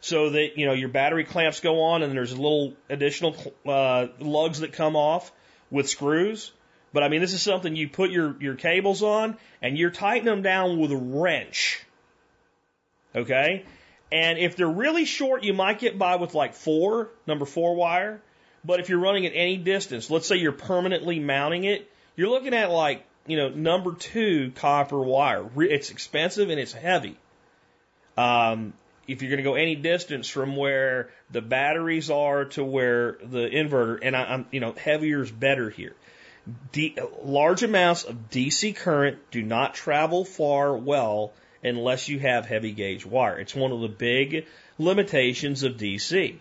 so that you know your battery clamps go on and there's little additional uh, lugs that come off with screws. But I mean, this is something you put your your cables on and you're tightening them down with a wrench. Okay, and if they're really short, you might get by with like four number four wire. But if you're running at any distance, let's say you're permanently mounting it, you're looking at like you know, number two copper wire. It's expensive and it's heavy. Um, if you're going to go any distance from where the batteries are to where the inverter, and I, am you know, heavier is better here. D, large amounts of DC current do not travel far well unless you have heavy gauge wire. It's one of the big limitations of DC.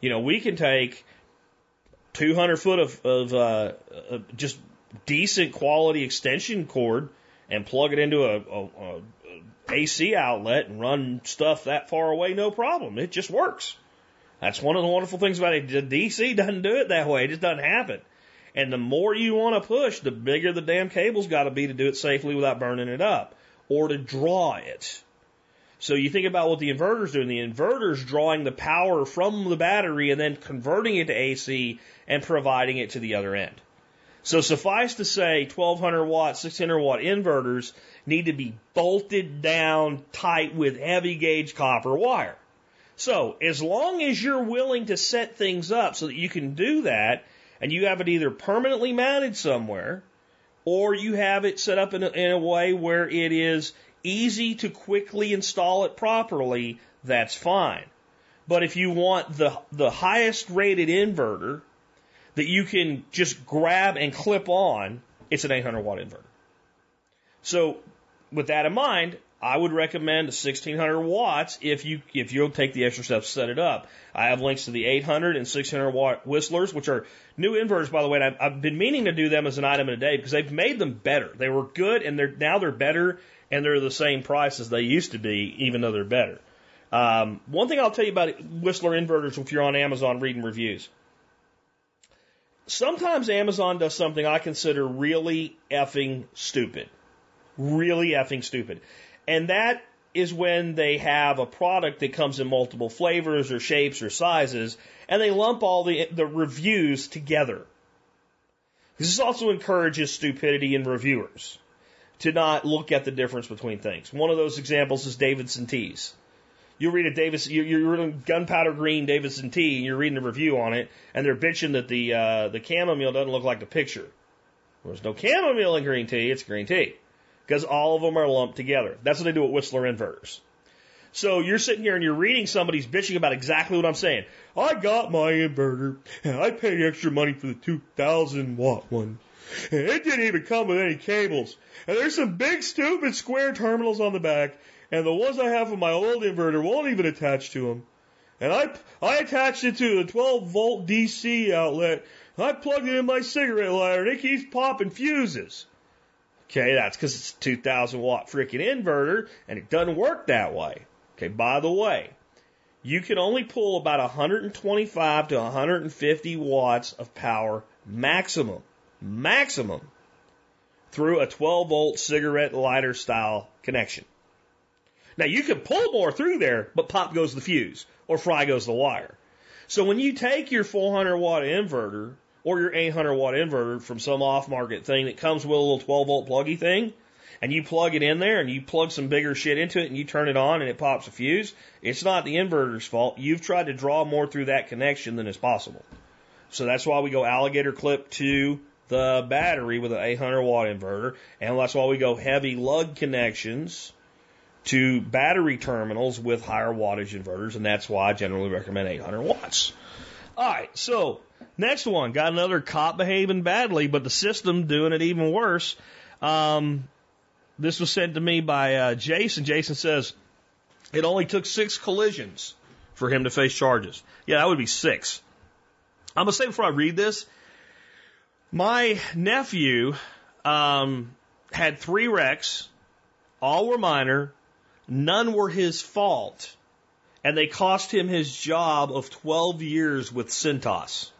You know, we can take 200 foot of, of uh, just decent quality extension cord and plug it into a, a, a AC outlet and run stuff that far away, no problem. It just works. That's one of the wonderful things about it. The DC doesn't do it that way. It just doesn't happen. And the more you want to push, the bigger the damn cable's got to be to do it safely without burning it up or to draw it. So you think about what the inverter's doing. The inverter's drawing the power from the battery and then converting it to AC and providing it to the other end. So suffice to say, 1200 watt, 600 watt inverters need to be bolted down tight with heavy gauge copper wire. So as long as you're willing to set things up so that you can do that, and you have it either permanently mounted somewhere, or you have it set up in a, in a way where it is easy to quickly install it properly, that's fine. But if you want the, the highest rated inverter, that you can just grab and clip on, it's an 800 watt inverter. So with that in mind, I would recommend a 1600 watts if you if you'll take the extra steps to set it up. I have links to the 800 and 600 watt whistlers, which are new inverters, by the way. And I've, I've been meaning to do them as an item in a day because they've made them better. They were good, and they're now they're better, and they're the same price as they used to be, even though they're better. Um, one thing I'll tell you about Whistler inverters, if you're on Amazon reading reviews, sometimes Amazon does something I consider really effing stupid. Really effing stupid. And that is when they have a product that comes in multiple flavors or shapes or sizes, and they lump all the, the reviews together. This also encourages stupidity in reviewers to not look at the difference between things. One of those examples is Davidson teas you read a Davis, you're, reading gunpowder green Davidson tea, and you're reading a review on it, and they're bitching that the uh, the chamomile doesn't look like the picture. There's no chamomile in green tea; it's green tea because all of them are lumped together. That's what they do with Whistler inverters. So you're sitting here and you're reading somebody's bitching about exactly what I'm saying. I got my inverter and I paid extra money for the 2000 watt one. And it didn't even come with any cables. And there's some big stupid square terminals on the back and the ones I have for my old inverter won't even attach to them. And I, I attached it to a 12 volt DC outlet. I plugged it in my cigarette lighter and it keeps popping fuses. Okay, that's because it's a 2000 watt freaking inverter and it doesn't work that way. Okay, by the way, you can only pull about 125 to 150 watts of power maximum, maximum through a 12 volt cigarette lighter style connection. Now you can pull more through there, but pop goes the fuse or fry goes the wire. So when you take your 400 watt inverter or your 800 watt inverter from some off market thing that comes with a little 12 volt pluggy thing, and you plug it in there and you plug some bigger shit into it and you turn it on and it pops a fuse, it's not the inverter's fault. You've tried to draw more through that connection than is possible. So that's why we go alligator clip to the battery with an 800 watt inverter, and that's why we go heavy lug connections to battery terminals with higher wattage inverters, and that's why I generally recommend 800 watts. All right, so next one got another cop behaving badly, but the system doing it even worse. Um, this was sent to me by uh, Jason. Jason says it only took six collisions for him to face charges. Yeah, that would be six. I'm gonna say before I read this, my nephew um, had three wrecks. All were minor. None were his fault. And they cost him his job of 12 years with Cintas.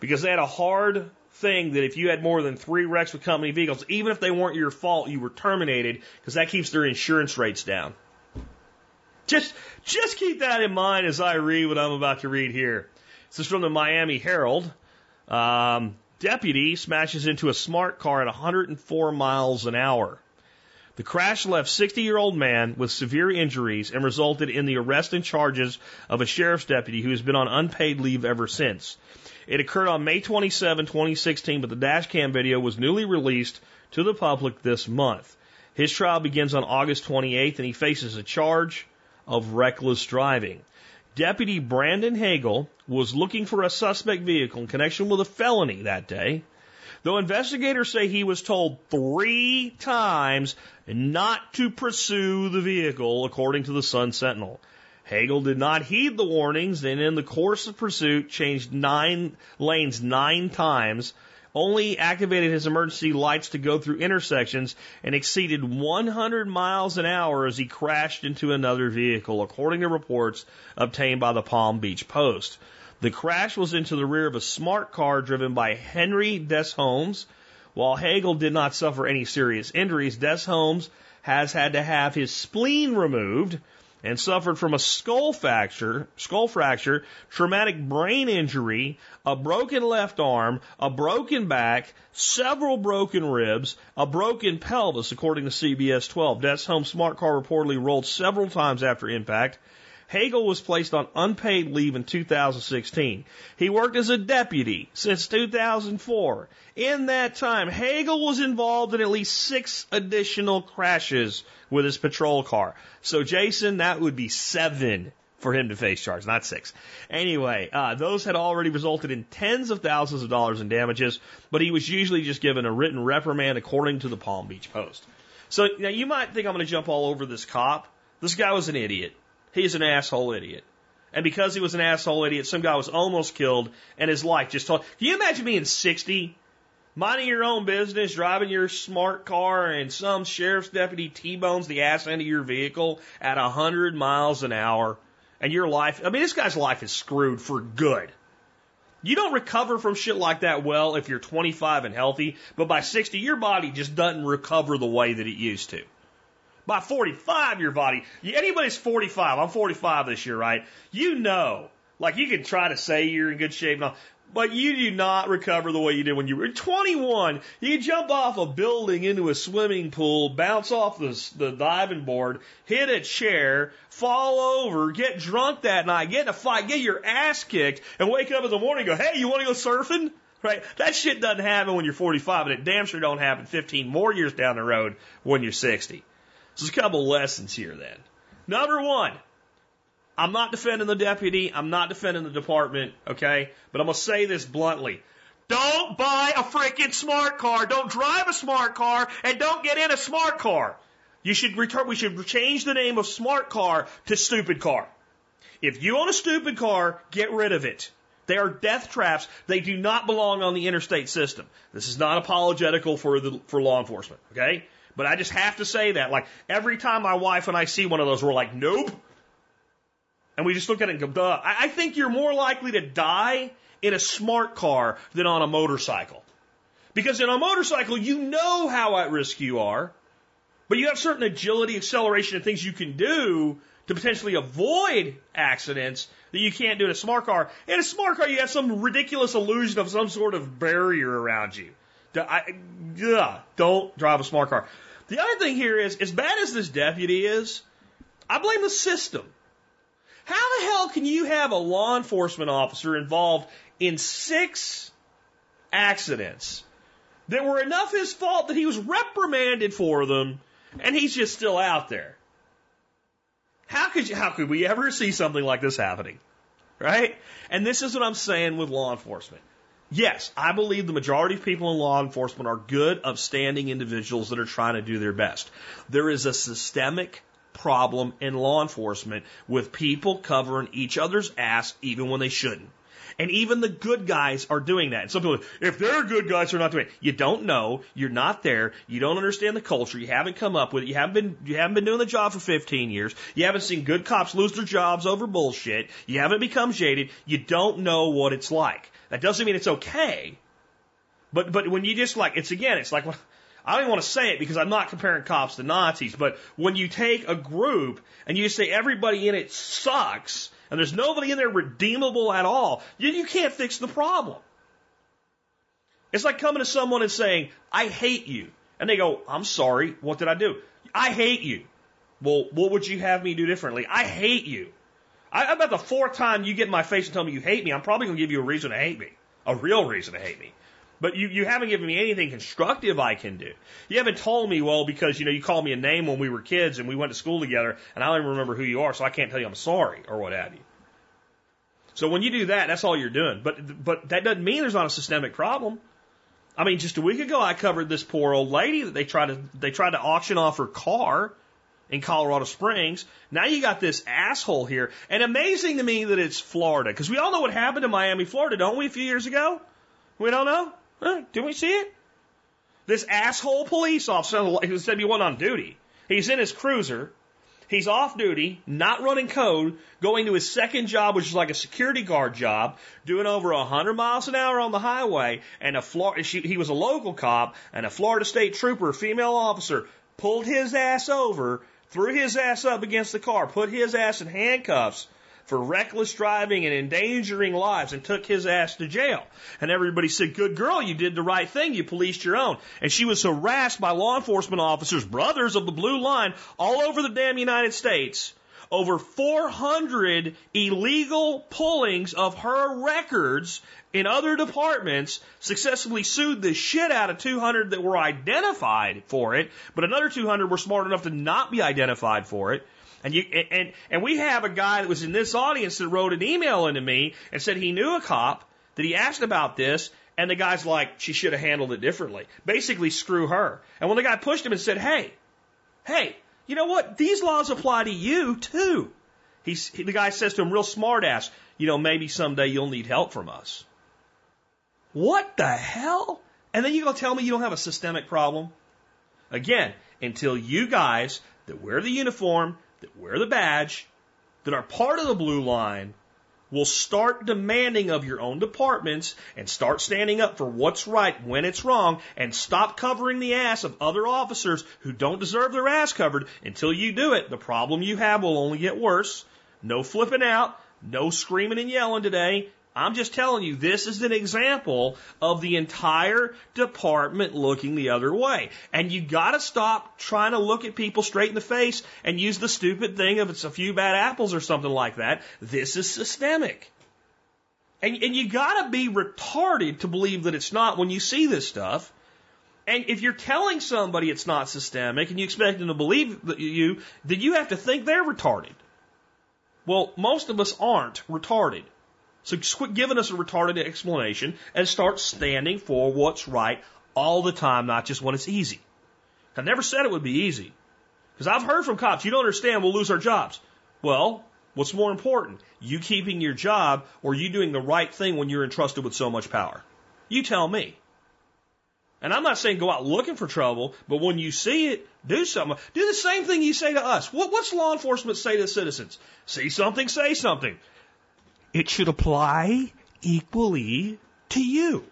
Because they had a hard thing that if you had more than three wrecks with company vehicles, even if they weren't your fault, you were terminated because that keeps their insurance rates down. Just, just keep that in mind as I read what I'm about to read here. This is from the Miami Herald. Um, deputy smashes into a smart car at 104 miles an hour. The crash left 60 year old man with severe injuries and resulted in the arrest and charges of a sheriff's deputy who has been on unpaid leave ever since. It occurred on May 27, 2016, but the dashcam video was newly released to the public this month. His trial begins on August 28th and he faces a charge of reckless driving. Deputy Brandon Hagel was looking for a suspect vehicle in connection with a felony that day, though investigators say he was told three times not to pursue the vehicle, according to the Sun Sentinel. Hagel did not heed the warnings and in the course of pursuit changed nine lanes nine times, only activated his emergency lights to go through intersections and exceeded 100 miles an hour as he crashed into another vehicle, according to reports obtained by the Palm Beach Post. The crash was into the rear of a smart car driven by Henry Desholmes. While Hagel did not suffer any serious injuries, Desholmes has had to have his spleen removed and suffered from a skull fracture, skull fracture, traumatic brain injury, a broken left arm, a broken back, several broken ribs, a broken pelvis, according to CBS 12. Desholmes' smart car reportedly rolled several times after impact. Hagel was placed on unpaid leave in 2016. He worked as a deputy since 2004. In that time, Hagel was involved in at least six additional crashes with his patrol car. So, Jason, that would be seven for him to face charge, not six. Anyway, uh, those had already resulted in tens of thousands of dollars in damages, but he was usually just given a written reprimand according to the Palm Beach Post. So now you might think I'm going to jump all over this cop. This guy was an idiot. He's an asshole idiot. And because he was an asshole idiot, some guy was almost killed and his life just told. Can you imagine being 60, minding your own business, driving your smart car, and some sheriff's deputy T-bones the ass end of your vehicle at 100 miles an hour, and your life, I mean, this guy's life is screwed for good. You don't recover from shit like that well if you're 25 and healthy, but by 60, your body just doesn't recover the way that it used to. By 45, your body, anybody's 45, I'm 45 this year, right? You know, like you can try to say you're in good shape and all, but you do not recover the way you did when you were 21. You jump off a building into a swimming pool, bounce off the, the diving board, hit a chair, fall over, get drunk that night, get in a fight, get your ass kicked, and wake up in the morning and go, hey, you want to go surfing? Right? That shit doesn't happen when you're 45, and it damn sure don't happen 15 more years down the road when you're 60. So there's a couple lessons here then. Number one, I'm not defending the deputy. I'm not defending the department. Okay. But I'm going to say this bluntly. Don't buy a freaking smart car. Don't drive a smart car and don't get in a smart car. You should return, we should change the name of smart car to stupid car. If you own a stupid car, get rid of it. They are death traps. They do not belong on the interstate system. This is not apologetical for the, for law enforcement. Okay. But I just have to say that. Like every time my wife and I see one of those, we're like, nope. And we just look at it and go, duh. I, I think you're more likely to die in a smart car than on a motorcycle. Because in a motorcycle, you know how at risk you are, but you have certain agility, acceleration, and things you can do to potentially avoid accidents that you can't do in a smart car. In a smart car, you have some ridiculous illusion of some sort of barrier around you. I, yeah, don't drive a smart car. The other thing here is, as bad as this deputy is, I blame the system. How the hell can you have a law enforcement officer involved in six accidents that were enough his fault that he was reprimanded for them and he's just still out there? How could you, how could we ever see something like this happening? Right? And this is what I'm saying with law enforcement. Yes, I believe the majority of people in law enforcement are good, upstanding individuals that are trying to do their best. There is a systemic problem in law enforcement with people covering each other's ass even when they shouldn't. And even the good guys are doing that. And some people, if they're good guys, they're not doing it. You don't know. You're not there. You don't understand the culture. You haven't come up with it. You haven't been, you haven't been doing the job for 15 years. You haven't seen good cops lose their jobs over bullshit. You haven't become jaded. You don't know what it's like. That doesn't mean it's okay. But, but when you just like, it's again, it's like, I don't even want to say it because I'm not comparing cops to Nazis, but when you take a group and you say everybody in it sucks, and there's nobody in there redeemable at all, you, you can't fix the problem. It's like coming to someone and saying, I hate you. And they go, I'm sorry, what did I do? I hate you. Well, what would you have me do differently? I hate you. I, about the fourth time you get in my face and tell me you hate me, I'm probably going to give you a reason to hate me. A real reason to hate me. But you, you haven't given me anything constructive I can do. You haven't told me, well, because, you know, you called me a name when we were kids and we went to school together and I don't even remember who you are, so I can't tell you I'm sorry or what have you. So when you do that, that's all you're doing. But, but that doesn't mean there's not a systemic problem. I mean, just a week ago, I covered this poor old lady that they tried to, they tried to auction off her car in Colorado Springs. Now you got this asshole here. And amazing to me that it's Florida, because we all know what happened in Miami, Florida, don't we, a few years ago? We don't know? Huh? Did we see it? This asshole police officer said he wasn't on duty. He's in his cruiser. He's off duty, not running code, going to his second job, which is like a security guard job, doing over 100 miles an hour on the highway. And a Florida, she, he was a local cop, and a Florida State trooper, female officer, pulled his ass over, threw his ass up against the car, put his ass in handcuffs, for reckless driving and endangering lives and took his ass to jail. And everybody said, good girl, you did the right thing. You policed your own. And she was harassed by law enforcement officers, brothers of the blue line, all over the damn United States. Over 400 illegal pullings of her records in other departments successfully sued the shit out of 200 that were identified for it, but another 200 were smart enough to not be identified for it. And you and and we have a guy that was in this audience that wrote an email into me and said he knew a cop that he asked about this, and the guy's like, she should have handled it differently. Basically, screw her. And when the guy pushed him and said, hey, hey, you know what? These laws apply to you too. He's, he, the guy says to him, real smart ass, you know, maybe someday you'll need help from us. What the hell? And then you go tell me you don't have a systemic problem? Again, until you guys that wear the uniform, that wear the badge, that are part of the blue line, will start demanding of your own departments and start standing up for what's right when it's wrong and stop covering the ass of other officers who don't deserve their ass covered until you do it. The problem you have will only get worse. No flipping out, no screaming and yelling today. I'm just telling you, this is an example of the entire department looking the other way. And you gotta stop trying to look at people straight in the face and use the stupid thing of it's a few bad apples or something like that. This is systemic. And, and you gotta be retarded to believe that it's not when you see this stuff. And if you're telling somebody it's not systemic and you expect them to believe you, then you have to think they're retarded. Well, most of us aren't retarded. So just quit giving us a retarded explanation and start standing for what's right all the time, not just when it's easy. I never said it would be easy. Because I've heard from cops, you don't understand, we'll lose our jobs. Well, what's more important? You keeping your job or you doing the right thing when you're entrusted with so much power? You tell me. And I'm not saying go out looking for trouble, but when you see it, do something. Do the same thing you say to us. What, what's law enforcement say to citizens? See something, say something it should apply equally to you.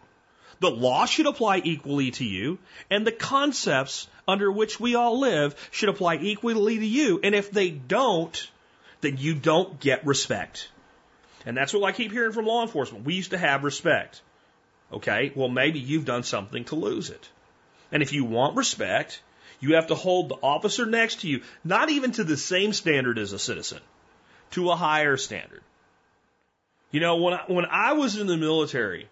The law should apply equally to you, and the concepts under which we all live should apply equally to you. And if they don't, then you don't get respect. And that's what I keep hearing from law enforcement. We used to have respect. Okay, well, maybe you've done something to lose it. And if you want respect, you have to hold the officer next to you, not even to the same standard as a citizen, to a higher standard. You know, when I, when I was in the military,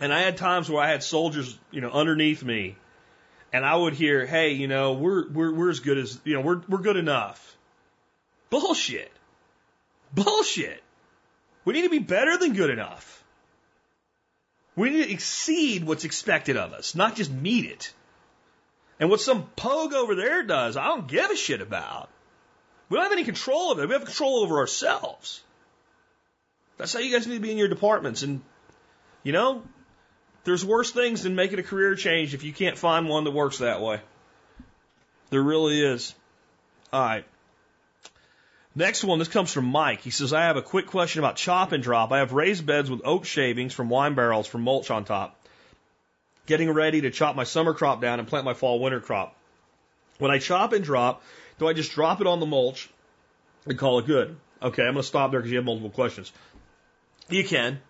and I had times where I had soldiers, you know, underneath me, and I would hear, "Hey, you know, we're we're we're as good as you know, we're we're good enough." Bullshit. Bullshit. We need to be better than good enough. We need to exceed what's expected of us, not just meet it. And what some pogue over there does, I don't give a shit about. We don't have any control of it. We have control over ourselves. That's how you guys need to be in your departments. And, you know, there's worse things than making a career change if you can't find one that works that way. There really is. All right. Next one, this comes from Mike. He says, I have a quick question about chop and drop. I have raised beds with oak shavings from wine barrels for mulch on top. Getting ready to chop my summer crop down and plant my fall winter crop. When I chop and drop, do I just drop it on the mulch and call it good? Okay, I'm going to stop there because you have multiple questions. You can.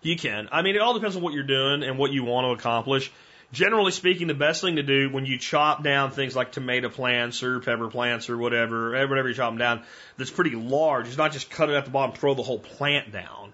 You can. I mean, it all depends on what you're doing and what you want to accomplish. Generally speaking, the best thing to do when you chop down things like tomato plants or pepper plants or whatever, whatever you chop them down, that's pretty large, is not just cut it at the bottom, throw the whole plant down,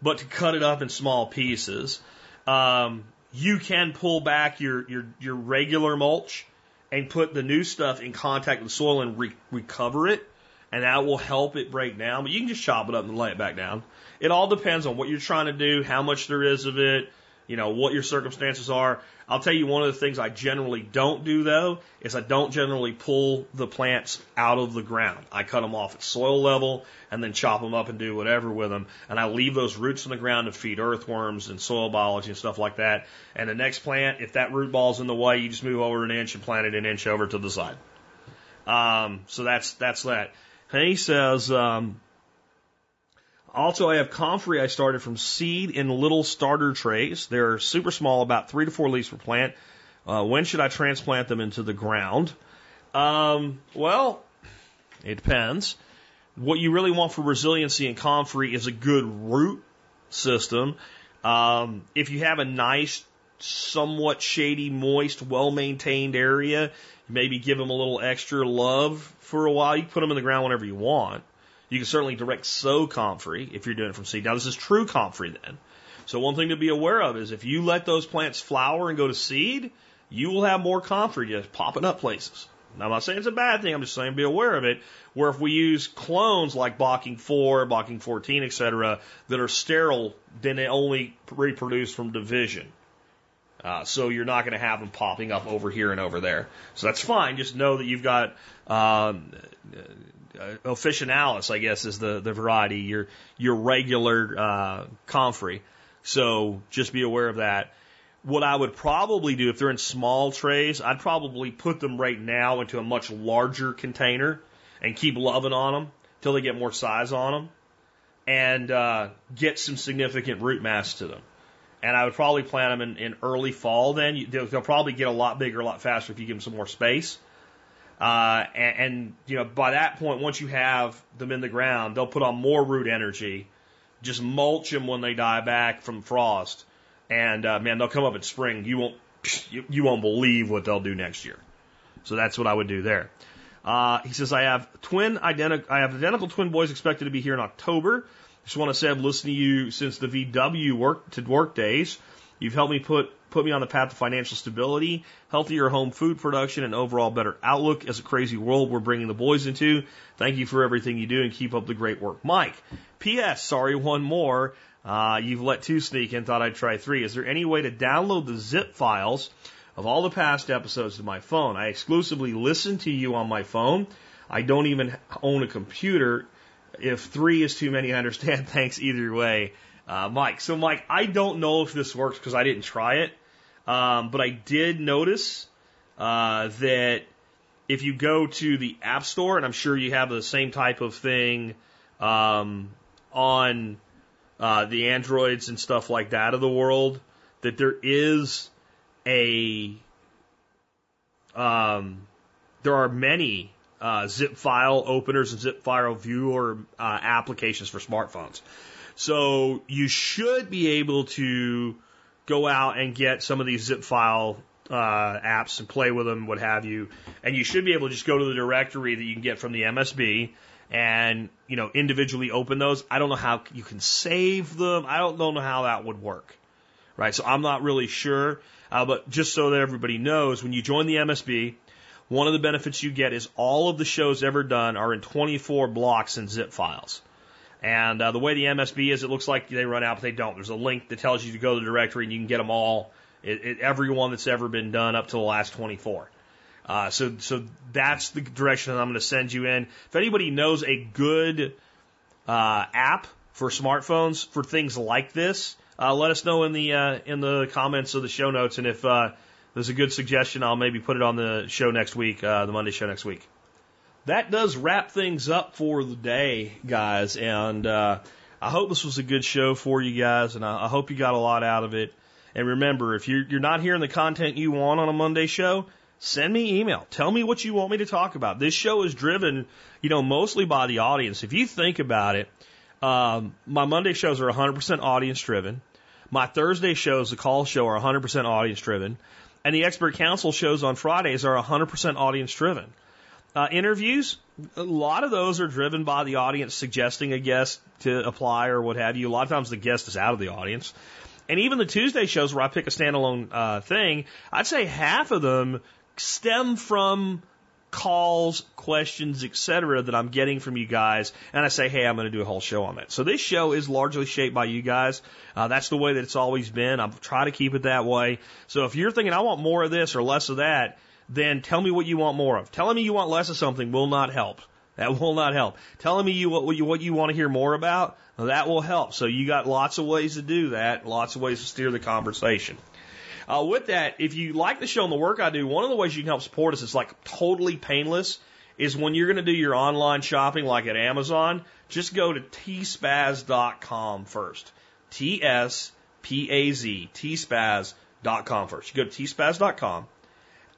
but to cut it up in small pieces. Um, you can pull back your, your, your regular mulch and put the new stuff in contact with the soil and re- recover it, and that will help it break down. But you can just chop it up and lay it back down. It all depends on what you're trying to do, how much there is of it, you know, what your circumstances are. I'll tell you one of the things I generally don't do though is I don't generally pull the plants out of the ground. I cut them off at soil level and then chop them up and do whatever with them. And I leave those roots in the ground to feed earthworms and soil biology and stuff like that. And the next plant, if that root ball's in the way, you just move over an inch and plant it an inch over to the side. Um, so that's, that's that. And he says, um, also, I have comfrey I started from seed in little starter trays. They're super small, about three to four leaves per plant. Uh, when should I transplant them into the ground? Um, well, it depends. What you really want for resiliency in comfrey is a good root system. Um, if you have a nice, somewhat shady, moist, well maintained area, maybe give them a little extra love for a while. You can put them in the ground whenever you want. You can certainly direct sow comfrey if you're doing it from seed. Now, this is true comfrey then. So one thing to be aware of is if you let those plants flower and go to seed, you will have more comfrey just popping up places. Now, I'm not saying it's a bad thing. I'm just saying be aware of it. Where if we use clones like Bocking 4, Bocking 14, etc., that are sterile, then they only reproduce from division. Uh, so you're not going to have them popping up over here and over there. So that's fine. Just know that you've got um, uh, officinalis, I guess, is the, the variety, your, your regular, uh, comfrey. So just be aware of that. What I would probably do if they're in small trays, I'd probably put them right now into a much larger container and keep loving on them till they get more size on them and, uh, get some significant root mass to them. And I would probably plant them in, in early fall then. They'll, they'll probably get a lot bigger, a lot faster if you give them some more space. Uh, and, and, you know, by that point, once you have them in the ground, they'll put on more root energy. Just mulch them when they die back from frost. And, uh, man, they'll come up in spring. You won't, you, you won't believe what they'll do next year. So that's what I would do there. Uh, he says, I have twin identical, I have identical twin boys expected to be here in October. Just want to say I've listened to you since the VW work to work days. You've helped me put put me on the path to financial stability, healthier home food production, and overall better outlook as a crazy world we're bringing the boys into. Thank you for everything you do and keep up the great work. Mike, P.S. Sorry, one more. Uh, you've let two sneak in, thought I'd try three. Is there any way to download the zip files of all the past episodes to my phone? I exclusively listen to you on my phone. I don't even own a computer. If three is too many, I understand. Thanks either way. Uh, Mike. So, Mike, I don't know if this works because I didn't try it. Um, but I did notice uh, that if you go to the App Store, and I'm sure you have the same type of thing um, on uh, the Androids and stuff like that of the world, that there is a um, there are many uh, zip file openers and zip file viewer uh, applications for smartphones. So you should be able to go out and get some of these zip file uh, apps and play with them, what have you. And you should be able to just go to the directory that you can get from the MSB and you know individually open those. I don't know how you can save them. I don't know how that would work, right? So I'm not really sure. Uh, but just so that everybody knows, when you join the MSB, one of the benefits you get is all of the shows ever done are in 24 blocks and zip files. And uh, the way the MSB is, it looks like they run out, but they don't. There's a link that tells you to go to the directory and you can get them all, it, it, every one that's ever been done up to the last 24. Uh, so, so that's the direction that I'm going to send you in. If anybody knows a good uh, app for smartphones for things like this, uh, let us know in the uh, in the comments of the show notes. And if uh, there's a good suggestion, I'll maybe put it on the show next week, uh, the Monday show next week that does wrap things up for the day, guys. And uh, I hope this was a good show for you guys, and I, I hope you got a lot out of it. And remember, if you're, you're not hearing the content you want on a Monday show, send me email. Tell me what you want me to talk about. This show is driven, you know, mostly by the audience. If you think about it, um, my Monday shows are 100% audience driven. My Thursday shows, the call show, are 100% audience driven. And the expert council shows on Fridays are 100% audience driven. Uh, interviews, a lot of those are driven by the audience suggesting a guest to apply or what have you. A lot of times the guest is out of the audience. And even the Tuesday shows where I pick a standalone uh, thing, I'd say half of them stem from calls, questions, etc. that I'm getting from you guys, and I say, hey, I'm going to do a whole show on that. So this show is largely shaped by you guys. Uh, that's the way that it's always been. I'm trying to keep it that way. So if you're thinking I want more of this or less of that, then tell me what you want more of. Telling me you want less of something will not help. That will not help. Telling me you what you what you want to hear more about, that will help. So you got lots of ways to do that, lots of ways to steer the conversation. Uh, with that, if you like the show and the work I do, one of the ways you can help support us is like totally painless. Is when you're going to do your online shopping, like at Amazon, just go to tspaz.com first. T S P A Z, tspaz.com first. You go to tspaz.com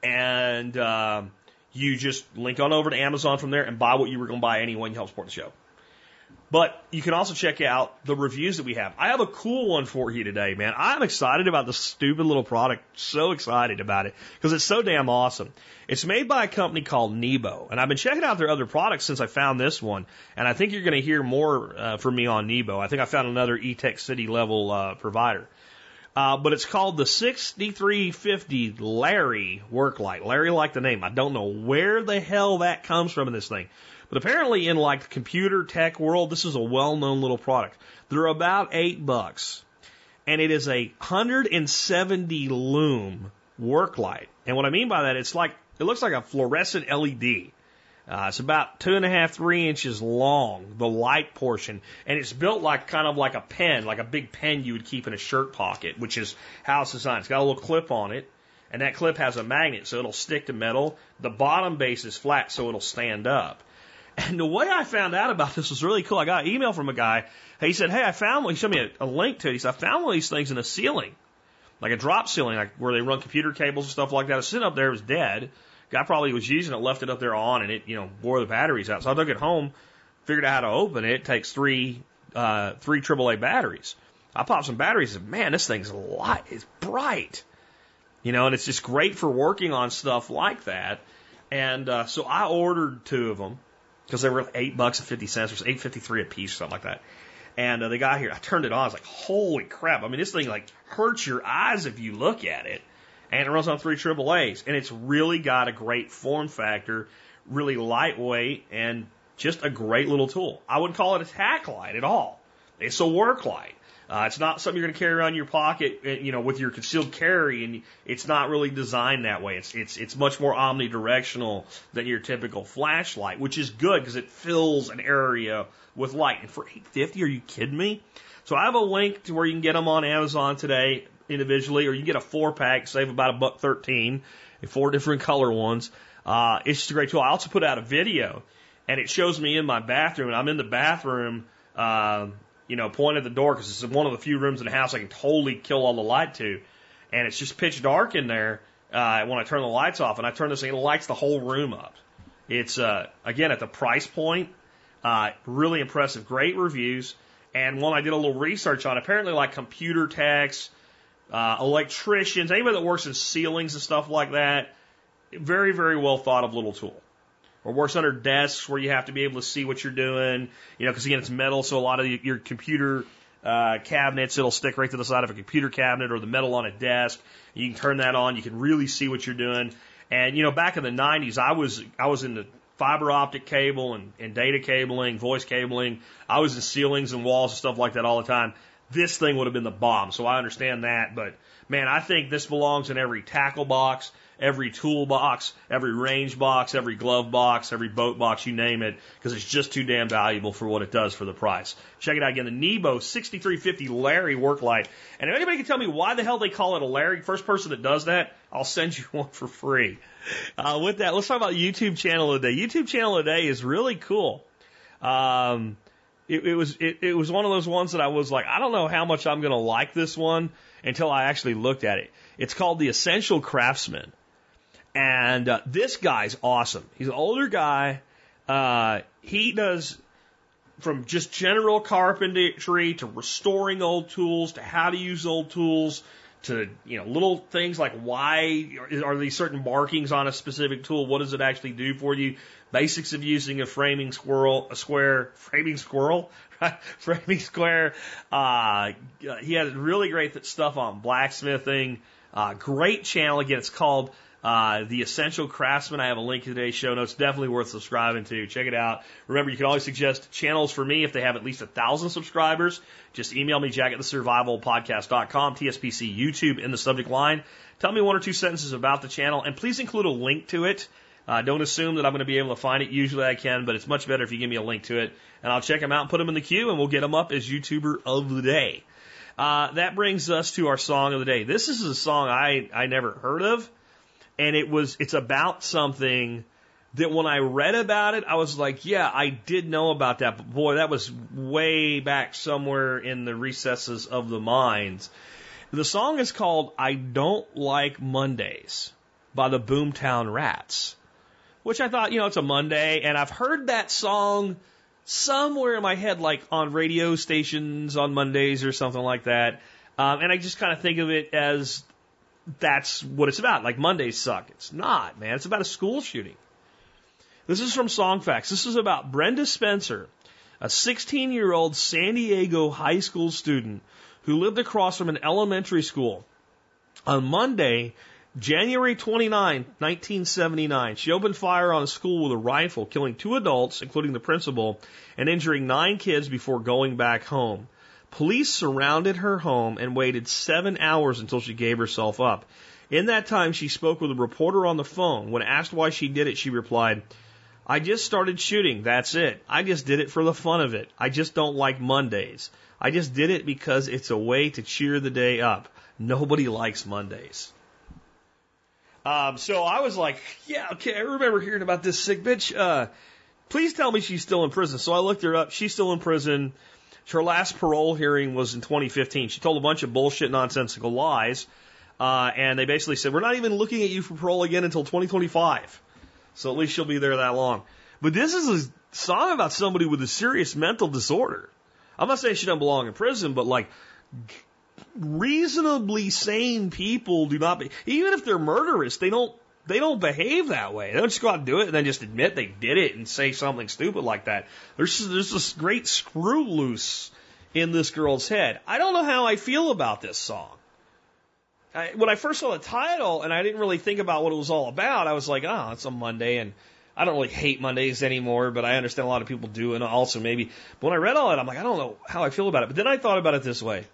and um, you just link on over to Amazon from there and buy what you were going to buy anyway and help support the show. But you can also check out the reviews that we have. I have a cool one for you today, man. I'm excited about this stupid little product. So excited about it because it's so damn awesome. It's made by a company called Nebo, and I've been checking out their other products since I found this one. And I think you're going to hear more uh, from me on Nebo. I think I found another eTech City level uh, provider. Uh, but it's called the 6350 Larry work light. Larry like the name. I don't know where the hell that comes from in this thing. But apparently in like the computer tech world, this is a well-known little product. They're about eight bucks. And it is a 170 lume work light. And what I mean by that, it's like, it looks like a fluorescent LED. Uh, it's about two and a half, three inches long, the light portion, and it's built like kind of like a pen, like a big pen you would keep in a shirt pocket, which is how it's designed. It's got a little clip on it, and that clip has a magnet, so it'll stick to metal. The bottom base is flat, so it'll stand up. And the way I found out about this was really cool. I got an email from a guy. He said, "Hey, I found one." He showed me a, a link to it. He said, "I found one of these things in the ceiling, like a drop ceiling, like where they run computer cables and stuff like that. It's sitting up there, it was dead." Guy probably was using it, left it up there on, and it, you know, wore the batteries out. So I took it home, figured out how to open it. It takes three, uh, three AAA batteries. I popped some batteries and man, this thing's light. It's bright. You know, and it's just great for working on stuff like that. And, uh, so I ordered two of them because they were eight bucks and 50 cents or eight fifty three a piece or something like that. And uh, they got here. I turned it on. I was like, holy crap. I mean, this thing like hurts your eyes if you look at it and it runs on three AAA's. And it's really got a great form factor, really lightweight, and just a great little tool. I wouldn't call it a tack light at all. It's a work light. Uh, it's not something you're going to carry around in your pocket, uh, you know, with your concealed carry, and it's not really designed that way. It's it's it's much more omnidirectional than your typical flashlight, which is good because it fills an area with light. And for 850, are you kidding me? So I have a link to where you can get them on Amazon today individually, or you get a four pack, save about a buck thirteen, four different color ones. Uh, it's just a great tool. I also put out a video, and it shows me in my bathroom, and I'm in the bathroom, uh, you know, pointing at the door because it's one of the few rooms in the house I can totally kill all the light to, and it's just pitch dark in there uh, when I turn the lights off, and I turn this thing, it lights the whole room up. It's uh, again at the price point, uh, really impressive, great reviews, and one I did a little research on. Apparently, like computer techs uh, electricians, anybody that works in ceilings and stuff like that. Very, very well thought of little tool. Or works under desks where you have to be able to see what you're doing, you know, because again, it's metal, so a lot of your computer uh, cabinets, it'll stick right to the side of a computer cabinet or the metal on a desk. You can turn that on, you can really see what you're doing. And you know, back in the '90s, I was I was in the fiber optic cable and, and data cabling, voice cabling. I was in ceilings and walls and stuff like that all the time. This thing would have been the bomb. So I understand that. But man, I think this belongs in every tackle box every toolbox, every range box, every glove box, every boat box, you name it, because it's just too damn valuable for what it does for the price. Check it out again, the Nebo 6350 Larry work light. And if anybody can tell me why the hell they call it a Larry, first person that does that, I'll send you one for free. Uh, with that, let's talk about YouTube channel today. YouTube channel today is really cool. Um, it, it was it, it was one of those ones that I was like, I don't know how much I'm going to like this one until I actually looked at it. It's called the Essential Craftsman. And uh, this guy's awesome. He's an older guy. Uh, he does from just general carpentry to restoring old tools to how to use old tools to you know little things like why are these certain markings on a specific tool what does it actually do for you basics of using a framing squirrel a square framing squirrel framing square uh, he has really great stuff on blacksmithing uh, great channel again it's called uh, the Essential Craftsman, I have a link in today's show notes. Definitely worth subscribing to. Check it out. Remember, you can always suggest channels for me if they have at least a thousand subscribers. Just email me, jack at the TSPC YouTube in the subject line. Tell me one or two sentences about the channel and please include a link to it. Uh, don't assume that I'm going to be able to find it. Usually I can, but it's much better if you give me a link to it and I'll check them out and put them in the queue and we'll get them up as YouTuber of the day. Uh, that brings us to our song of the day. This is a song I, I never heard of and it was it's about something that when I read about it, I was like, yeah, I did know about that, but boy, that was way back somewhere in the recesses of the minds. The song is called I Don't Like Mondays by the Boomtown Rats, which I thought, you know, it's a Monday, and I've heard that song somewhere in my head, like on radio stations on Mondays or something like that. Um, and I just kind of think of it as that's what it's about. Like Mondays suck. It's not, man. It's about a school shooting. This is from Songfacts. This is about Brenda Spencer, a 16 year old San Diego high school student who lived across from an elementary school. On Monday, January 29, 1979, she opened fire on a school with a rifle, killing two adults, including the principal, and injuring nine kids before going back home. Police surrounded her home and waited seven hours until she gave herself up. In that time, she spoke with a reporter on the phone. When asked why she did it, she replied, I just started shooting. That's it. I just did it for the fun of it. I just don't like Mondays. I just did it because it's a way to cheer the day up. Nobody likes Mondays. Um, so I was like, yeah, okay, I remember hearing about this sick bitch. Uh, please tell me she's still in prison. So I looked her up. She's still in prison. Her last parole hearing was in 2015. She told a bunch of bullshit, nonsensical lies. Uh, and they basically said, we're not even looking at you for parole again until 2025. So at least she'll be there that long. But this is a song about somebody with a serious mental disorder. I'm not saying she doesn't belong in prison, but like reasonably sane people do not be, even if they're murderous, they don't they don't behave that way. They don't just go out and do it and then just admit they did it and say something stupid like that. There's there's this great screw loose in this girl's head. I don't know how I feel about this song. I, when I first saw the title and I didn't really think about what it was all about, I was like, oh, it's a Monday and I don't really hate Mondays anymore, but I understand a lot of people do and also maybe. But when I read all that, I'm like, I don't know how I feel about it. But then I thought about it this way.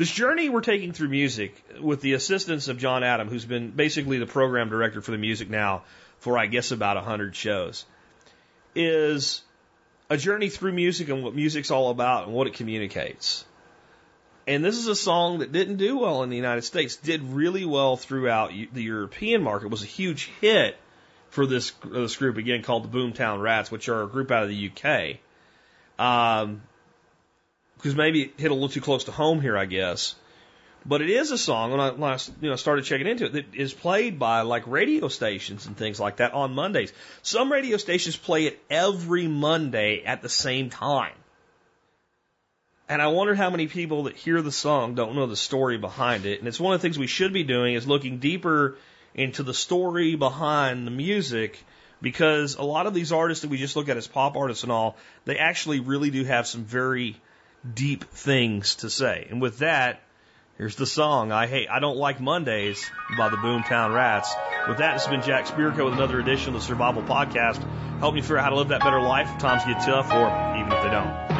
This journey we're taking through music with the assistance of John Adam, who's been basically the program director for the music now for, I guess, about 100 shows, is a journey through music and what music's all about and what it communicates. And this is a song that didn't do well in the United States, did really well throughout the European market, was a huge hit for this, this group, again, called the Boomtown Rats, which are a group out of the UK. Um, because maybe it hit a little too close to home here, I guess. But it is a song when I, you know started checking into it that is played by like radio stations and things like that on Mondays. Some radio stations play it every Monday at the same time. And I wonder how many people that hear the song don't know the story behind it. And it's one of the things we should be doing is looking deeper into the story behind the music because a lot of these artists that we just look at as pop artists and all, they actually really do have some very deep things to say. And with that, Here's the song, I Hate, I Don't Like Mondays by the Boomtown Rats. With that, this has been Jack Spirko with another edition of the Survival Podcast, helping you figure out how to live that better life if times get tough or even if they don't.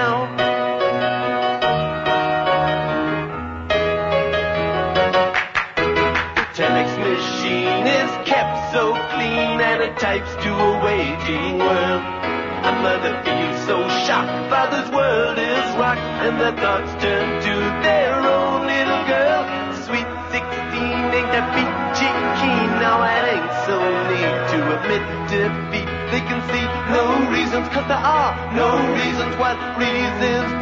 day down. types to a waging world. A mother feels so shocked, father's world is rocked, and their thoughts turn to their own little girl. Sweet 16 ain't that peachy keen, now it ain't so neat to admit defeat. Cause there are no reasons. What reasons